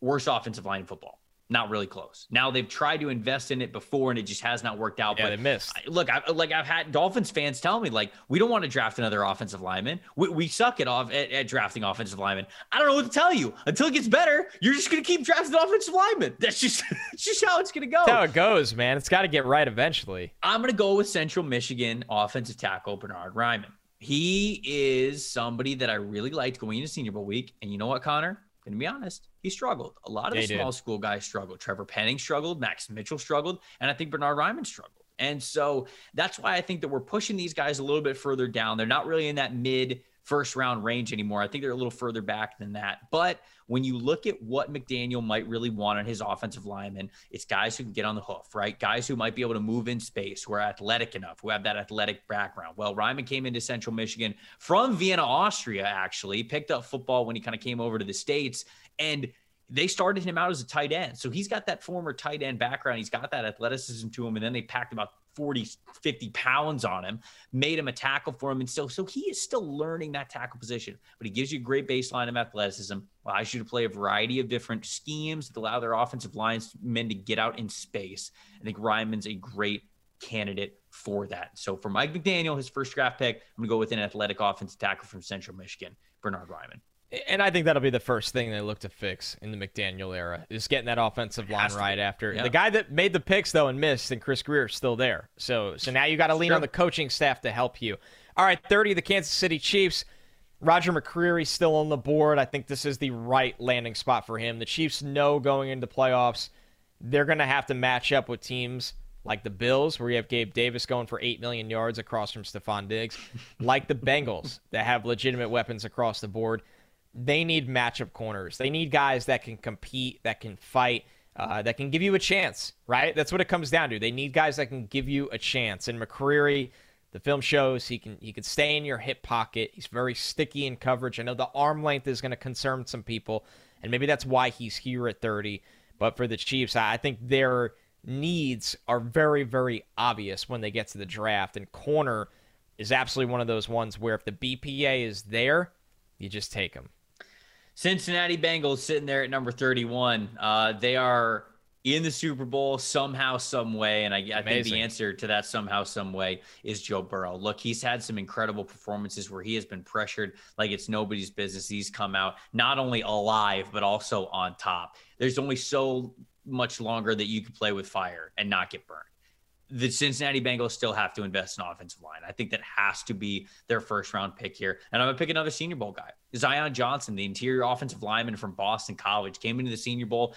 worst offensive line in football. Not really close. Now they've tried to invest in it before, and it just has not worked out. Yeah, but they missed. I- look, I, like I've had Dolphins fans tell me, like, we don't want to draft another offensive lineman. We, we suck at off at, at drafting offensive linemen. I don't know what to tell you. Until it gets better, you're just gonna keep drafting offensive linemen. That's just that's just how it's gonna go. That's how it goes, man. It's got to get right eventually. I'm gonna go with Central Michigan offensive tackle Bernhard Raimann. He is somebody that I really liked going into Senior Bowl week, and you know what, Connor? Gonna be honest, he struggled. A lot of Yeah, the he did. small school guys struggled. Trevor Penning struggled. Max Mitchell struggled, and I think Bernhard Raimann struggled. And so that's why I think that we're pushing these guys a little bit further down. They're not really in that mid first round range anymore. I think they're a little further back than that. But when you look at what McDaniel might really want on his offensive lineman, it's guys who can get on the hoof, right? Guys who might be able to move in space, who are athletic enough, who have that athletic background. Well, Raimann came into Central Michigan from Vienna, Austria, actually, picked up football when he kind of came over to the States. And they started him out as a tight end. So he's got that former tight end background. He's got that athleticism to him. And then they packed about 40, 50 pounds on him, made him a tackle for him. And so, so he is still learning that tackle position, but he gives you a great baseline of athleticism, allows you to play a variety of different schemes that allow their offensive lines men to get out in space. I think Raimann's a great candidate for that. So for Mike McDaniel, his first draft pick, I'm gonna go with an athletic offensive tackle from Central Michigan, Bernhard Raimann. And I think that'll be the first thing they look to fix in the McDaniel era is getting that offensive line right after Yeah. the guy that made the picks though and missed, and Chris Grier is still there. So so now you got to lean on the coaching staff to help you. All right, thirty, the Kansas City Chiefs. Roger McCreary still on the board. I think this is the right landing spot for him. The Chiefs know going into playoffs, they're going to have to match up with teams like the Bills, where you have Gabe Davis going for 8 million yards across from Stefon Diggs, like the Bengals that have legitimate weapons across the board. They need matchup corners. They need guys that can compete, that can fight, uh, that can give you a chance, right? That's what it comes down to. They need guys that can give you a chance. And McCreary, the film shows he can he can stay in your hip pocket. He's very sticky in coverage. I know the arm length is going to concern some people, and maybe that's why he's here at 30. But for the Chiefs, I think their needs are very, very obvious when they get to the draft. And corner is absolutely one of those ones where if the BPA is there, you just take them. Cincinnati Bengals sitting there at number 31. Uh, they are in the Super Bowl somehow, some way. And I, I think the answer to that somehow, some way is Joe Burrow. Look, he's had some incredible performances where he has been pressured like it's nobody's business. He's come out not only alive, but also on top. There's only so much longer that you can play with fire and not get burned. The Cincinnati Bengals still have to invest in offensive line. I think that has to be their first round pick here. And I'm going to pick another Senior Bowl guy. Zion Johnson, the interior offensive lineman from Boston College, came into the Senior Bowl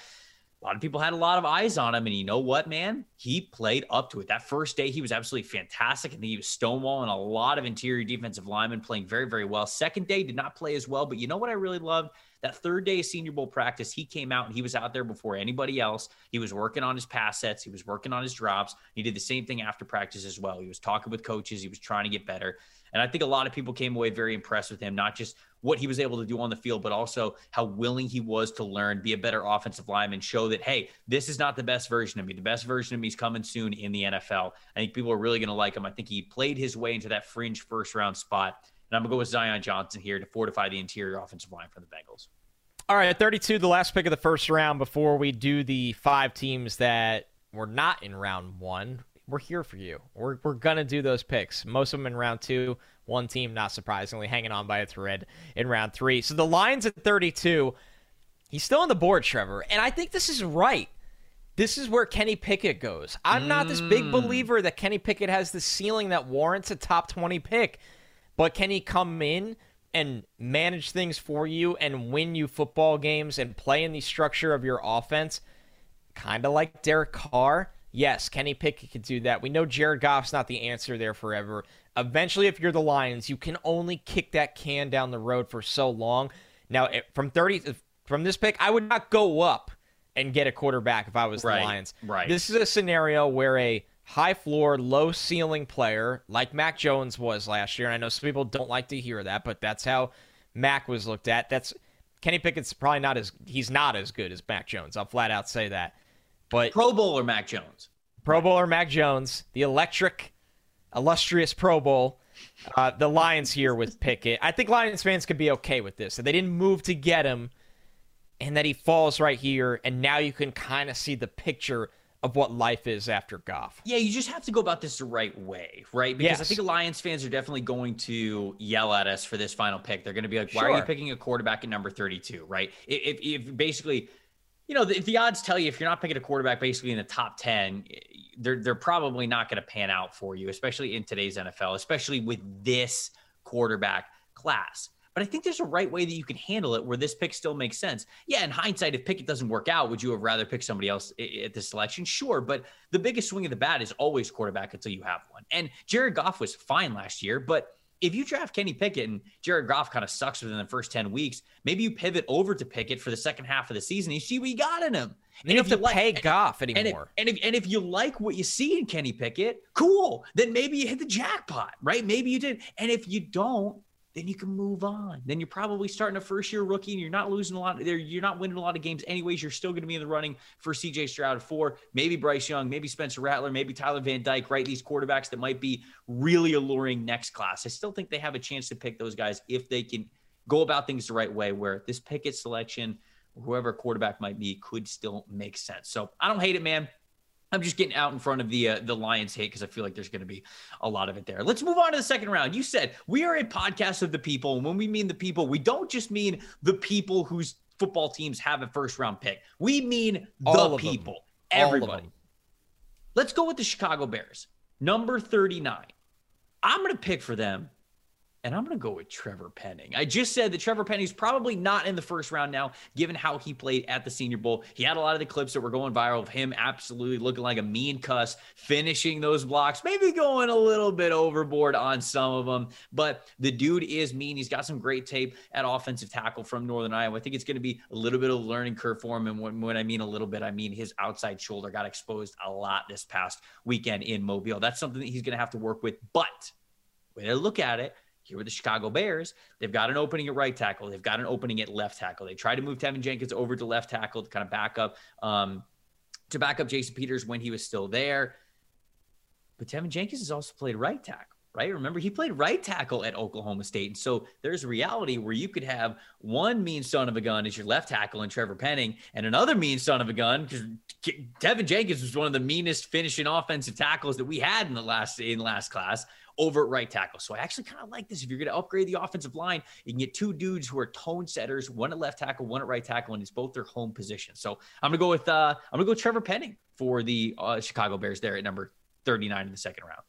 a lot of people had a lot of eyes on him. And you know what, man? He played up to it. That first day, he was absolutely fantastic. Think he was stonewalling a lot of interior defensive linemen playing very, very well. Second day did not play as well. But you know what I really loved? That third day of Senior Bowl practice, he came out and he was out there before anybody else. He was working on his pass sets, he was working on his drops. He did the same thing after practice as well. He was talking with coaches, he was trying to get better. And I think a lot of people came away very impressed with him, not just what he was able to do on the field, but also how willing he was to learn, be a better offensive lineman, show that, hey, this is not the best version of me. The best version of me is coming soon in the NFL. I think people are really going to like him. I think he played his way into that fringe first round spot. And I'm going to go with Zion Johnson here to fortify the interior offensive line for the Bengals. All right, at 32, the last pick of the first round before we do the five teams that were not in round one we're here for you. We're, we're going to do those picks. Most of them in round two. One team, not surprisingly, hanging on by a thread in round three. So the Lions at 32. He's still on the board, Trevor. And I think this is right. This is where Kenny Pickett goes. I'm not this big mm. believer that Kenny Pickett has the ceiling that warrants a top 20 pick. But can he come in and manage things for you and win you football games and play in the structure of your offense? Kind of like Derek Carr Yes, Kenny Pickett could do that. We know Jared Goff's not the answer there forever. Eventually, if you're the Lions, you can only kick that can down the road for so long. Now, from 30 from this pick, I would not go up and get a quarterback if I was right, the Lions. Right. This is a scenario where a high floor, low ceiling player like Mac Jones was last year. And I know some people don't like to hear that, but that's how Mac was looked at. That's Kenny Pickett's probably not as he's not as good as Mac Jones. I'll flat out say that. But Pro Bowler Mac Jones. Pro Bowler Mac Jones, the electric, illustrious Pro Bowl. Uh, the Lions here with Pickett. I think Lions fans could be okay with this. So they didn't move to get him, and that he falls right here, and now you can kind of see the picture of what life is after Goff. Yeah, you just have to go about this the right way, right? Because yes. I think Lions fans are definitely going to yell at us for this final pick. They're going to be like, "Why sure. are you picking a quarterback at number 32?" Right? If, if basically you know, if the odds tell you if you're not picking a quarterback basically in the top 10, they're, they're probably not going to pan out for you, especially in today's NFL, especially with this quarterback class. But I think there's a right way that you can handle it where this pick still makes sense. Yeah, in hindsight, if Pickett doesn't work out, would you have rather picked somebody else at the selection? Sure, but the biggest swing of the bat is always quarterback until you have one. And Jared Goff was fine last year, but if you draft Kenny Pickett and Jared Goff kind of sucks within the first 10 weeks, maybe you pivot over to Pickett for the second half of the season and see what you got in him. And you don't have to like, pay Goff anymore. And if, and, if, and if you like what you see in Kenny Pickett, cool. Then maybe you hit the jackpot, right? Maybe you did. And if you don't, then you can move on. Then you're probably starting a first year rookie and you're not losing a lot there. You're not winning a lot of games anyways. You're still going to be in the running for CJ Stroud four, maybe Bryce Young, maybe Spencer Rattler, maybe Tyler Van Dyke, right? These quarterbacks that might be really alluring next class. I still think they have a chance to pick those guys if they can go about things the right way where this Pickett selection, whoever quarterback might be, could still make sense. So I don't hate it, man. I'm just getting out in front of the uh, the Lions hate because I feel like there's going to be a lot of it there. Let's move on to the second round. You said we are a podcast of the people, and when we mean the people, we don't just mean the people whose football teams have a first round pick. We mean the people, everybody. Let's go with the Chicago Bears, number 39. I'm going to pick for them and I'm going to go with Trevor Penning. I just said that Trevor Penning's probably not in the first round now, given how he played at the Senior Bowl. He had a lot of the clips that were going viral of him absolutely looking like a mean cuss, finishing those blocks, maybe going a little bit overboard on some of them. But the dude is mean. He's got some great tape at offensive tackle from Northern Iowa. I think it's going to be a little bit of a learning curve for him. And when, when I mean a little bit, I mean his outside shoulder got exposed a lot this past weekend in Mobile. That's something that he's going to have to work with. But when I look at it, here with the Chicago Bears, they've got an opening at right tackle. They've got an opening at left tackle. They tried to move Teven Jenkins over to left tackle to kind of back up um, to back up Jason Peters when he was still there. But Teven Jenkins has also played right tackle right? Remember, he played right tackle at Oklahoma State. And so there's a reality where you could have one mean son of a gun as your left tackle in Trevor Penning and another mean son of a gun because Teven Jenkins was one of the meanest finishing offensive tackles that we had in the last in the last class over at right tackle. So I actually kind of like this. If you're going to upgrade the offensive line, you can get two dudes who are tone setters, one at left tackle, one at right tackle, and it's both their home position. So I'm going to go with uh, I'm going to go Trevor Penning for the uh, Chicago Bears there at number 39 in the second round.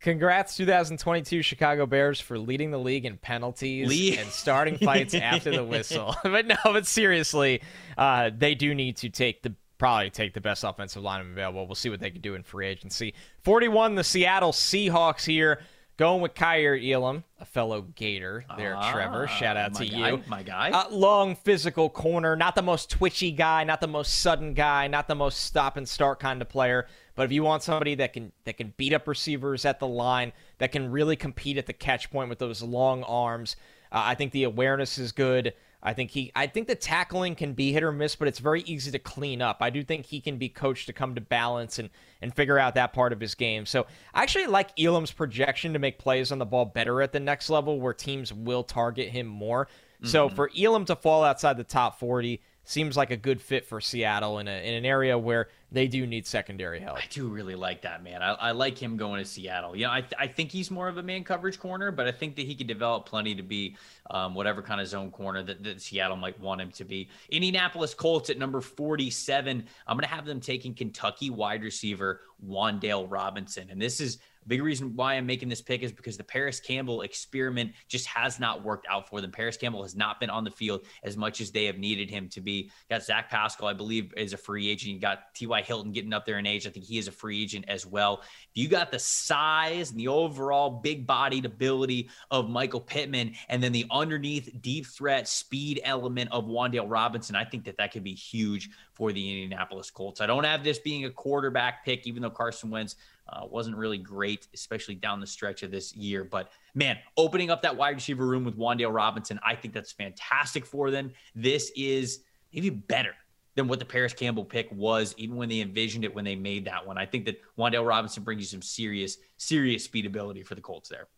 Congrats, 2022 Chicago Bears, for leading the league in penalties and starting fights after the whistle. but no, but seriously, uh, they do need to take the probably take the best offensive lineman available. We'll see what they can do in free agency. 41, the Seattle Seahawks here. Going with Kaiir Elam, a fellow Gator there, ah, Trevor. Shout out to guy, you. My guy. Uh, long physical corner, not the most twitchy guy, not the most sudden guy, not the most stop and start kind of player. But if you want somebody that can that can beat up receivers at the line, that can really compete at the catch point with those long arms, uh, I think the awareness is good. I think he I think the tackling can be hit or miss, but it's very easy to clean up. I do think he can be coached to come to balance and and figure out that part of his game. So I actually like Elam's projection to make plays on the ball better at the next level where teams will target him more. Mm-hmm. So for Elam to fall outside the top 40, seems like a good fit for Seattle in, a, in an area where they do need secondary help. I do really like that, man. I, I like him going to Seattle. You know, I, th- I think he's more of a man coverage corner, but I think that he could develop plenty to be um, whatever kind of zone corner that, that Seattle might want him to be. Indianapolis Colts at number 47. I'm going to have them taking Kentucky wide receiver Wan'Dale Robinson. And this is big reason why I'm making this pick is because the Parris Campbell experiment just has not worked out for them. Parris Campbell has not been on the field as much as they have needed him to be. Got Zach Pascal, I believe, is a free agent. You got T.Y. Hilton getting up there in age. I think he is a free agent as well. If you got the size and the overall big bodied ability of Michael Pittman and then the underneath deep threat speed element of Wan'Dale Robinson, I think that that could be huge for the Indianapolis Colts. I don't have this being a quarterback pick, even though Carson Wentz uh, wasn't really great, especially down the stretch of this year. But man, opening up that wide receiver room with Wan'Dale Robinson, I think that's fantastic for them. This is maybe better than what the Parris Campbell pick was, even when they envisioned it when they made that one. I think that Wan'Dale Robinson brings you some serious, serious speed ability for the Colts there.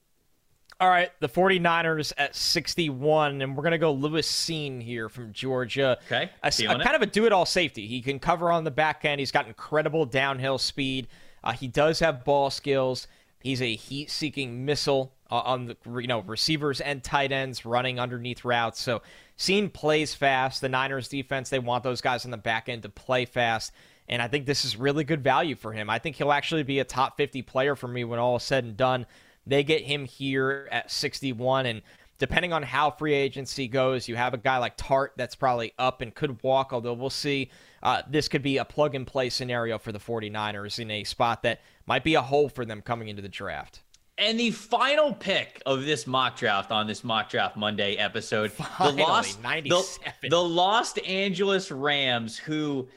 All right, the 49ers at 61, and we're going to go Lewis Cine here from Georgia. Okay. A, a kind of a do it all safety. He can cover on the back end. He's got incredible downhill speed. Uh, he does have ball skills. He's a heat-seeking missile uh, on the you know receivers and tight ends running underneath routes. So, Cine plays fast. The Niners defense they want those guys on the back end to play fast, and I think this is really good value for him. I think he'll actually be a top 50 player for me when all is said and done. They get him here at 61, and depending on how free agency goes, you have a guy like Tartt that's probably up and could walk, although we'll see. Uh, this could be a plug and play scenario for the 49ers in a spot that might be a hole for them coming into the draft. And the final pick of this mock draft on this mock draft Monday episode, Finally, the lost, the, the Los Angeles Rams, who,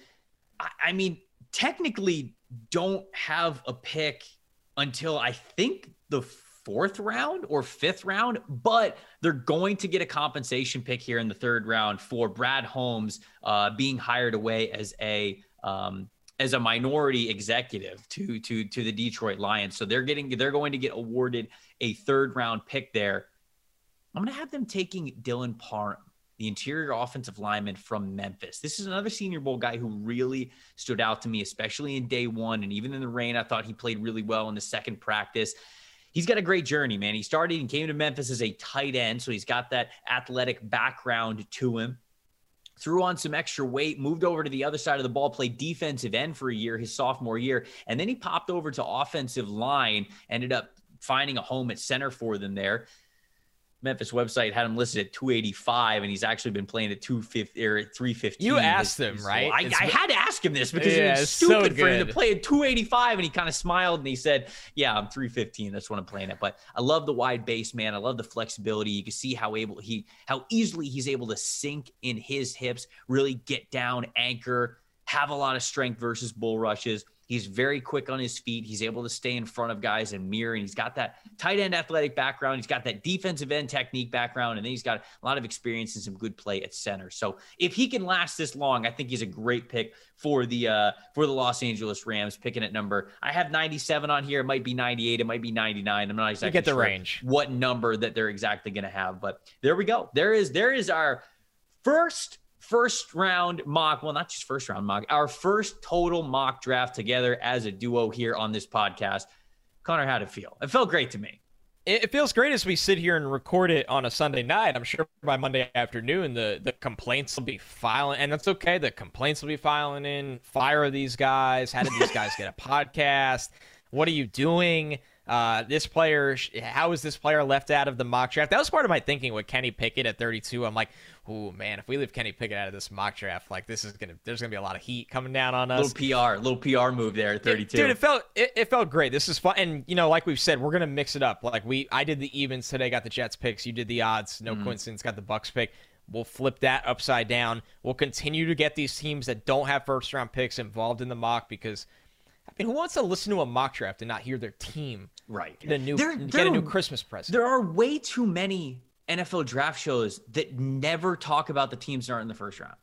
I mean, technically don't have a pick until I think the fourth round or fifth round, but they're going to get a compensation pick here in the third round for Brad Holmes uh, being hired away as a um, as a minority executive to to to the Detroit Lions. So they're getting they're going to get awarded a third round pick there. I'm going to have them taking Dylan Parham, the interior offensive lineman from Memphis. This is another Senior Bowl guy who really stood out to me, especially in day one and even in the rain. I thought he played really well in the second practice he's got a great journey, man. He started and came to Memphis as a tight end, so he's got that athletic background to him. Threw on some extra weight, moved over to the other side of the ball, played defensive end for a year, his sophomore year, and then he popped over to offensive line, ended up finding a home at center for them there. Memphis website had him listed at 285, and he's actually been playing at 250 or 315. You asked him, right? I, I, had to ask him this because yeah, it was stupid so for him to play at 285, and he kind of smiled and he said, "Yeah, I'm 315. That's what I'm playing at." But I love the wide base, man. I love the flexibility. You can see how able he, how easily he's able to sink in his hips, really get down, anchor, have a lot of strength versus bull rushes. He's very quick on his feet. He's able to stay in front of guys and mirror. And he's got that tight end athletic background. He's got that defensive end technique background. And then he's got a lot of experience and some good play at center. So if he can last this long, I think he's a great pick for the uh, for the Los Angeles Rams. Picking at number, I have 97 on here. It might be 98. It might be 99. I'm not exactly you get the sure range. what number that they're exactly going to have. But there we go. There is there is our first first round mock, well, not just first round mock, our first total mock draft together as a duo here on this podcast. Connor, how'd it feel? It felt great to me. It feels great as we sit here and record it on a Sunday night. I'm sure by Monday afternoon, the, the complaints will be filing, and that's okay. The complaints will be filing in. Fire these guys. How did these guys get a podcast? What are you doing? Uh, this player, how is this player left out of the mock draft? That was part of my thinking with Kenny Pickett at 32. I'm like, oh man, if we leave Kenny Pickett out of this mock draft, like this is gonna, there's gonna be a lot of heat coming down on us. Little PR, little PR move there at 32. It, dude, it felt, it, it, felt great. This is fun, and you know, like we've said, we're gonna mix it up. Like we, I did the evens today, got the Jets picks. You did the odds. No mm. coincidence, got the Bucks pick. We'll flip that upside down. We'll continue to get these teams that don't have first round picks involved in the mock because I mean, who wants to listen to a mock draft and not hear their team right get a new there, get there, a new Christmas present? There are way too many NFL draft shows that never talk about the teams that aren't in the first round.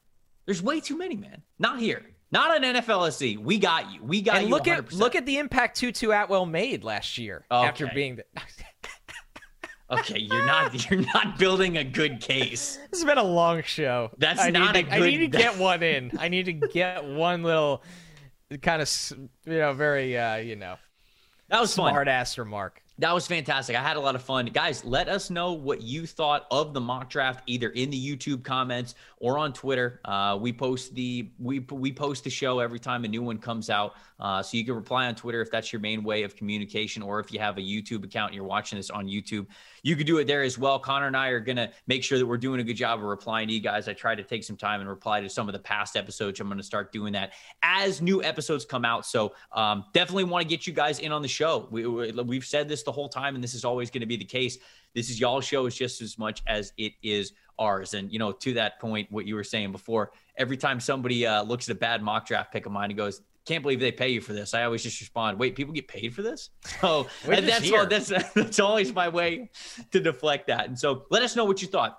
There's way too many, man. Not here. Not an NFLSC. We got you. We got and you. Look 100%. at look at the impact Tutu Atwell made last year okay. after being the. okay, you're not you're not building a good case. This has been a long show. That's I not need a to, good. I need to get one in. I need to get one little kind of you know very uh, you know that was smart fun. ass remark. That was fantastic. I had a lot of fun. Guys, let us know what you thought of the mock draft either in the YouTube comments or on Twitter. Uh, we post the we we post the show every time a new one comes out. Uh, so you can reply on Twitter if that's your main way of communication, or if you have a YouTube account and you're watching this on YouTube, you could do it there as well. Connor and I are gonna make sure that we're doing a good job of replying to you guys. I try to take some time and reply to some of the past episodes. I'm gonna start doing that as new episodes come out. So um, definitely want to get you guys in on the show. We, we, we've said this the whole time, and this is always going to be the case. This is y'all show is just as much as it is ours. And you know, to that point, what you were saying before, every time somebody uh, looks at a bad mock draft pick of mine and goes, can't believe they pay you for this. I always just respond, wait, people get paid for this? So and that's, all, that's that's always my way to deflect that. And so let us know what you thought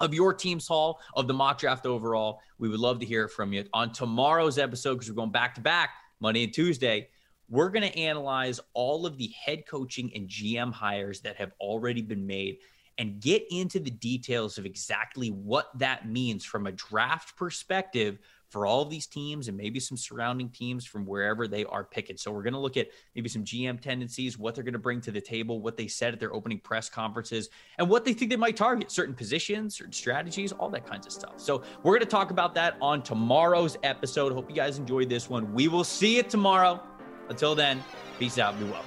of your team's haul of the mock draft overall. We would love to hear from you on tomorrow's episode because we're going back to back Monday and Tuesday. We're going to analyze all of the head coaching and GM hires that have already been made and get into the details of exactly what that means from a draft perspective for all of these teams and maybe some surrounding teams from wherever they are picking. So we're going to look at maybe some GM tendencies, what they're going to bring to the table, what they said at their opening press conferences, and what they think they might target, certain positions, certain strategies, all that kinds of stuff. So we're going to talk about that on tomorrow's episode. Hope you guys enjoyed this one. We will see you tomorrow. Until then, peace out. Be well.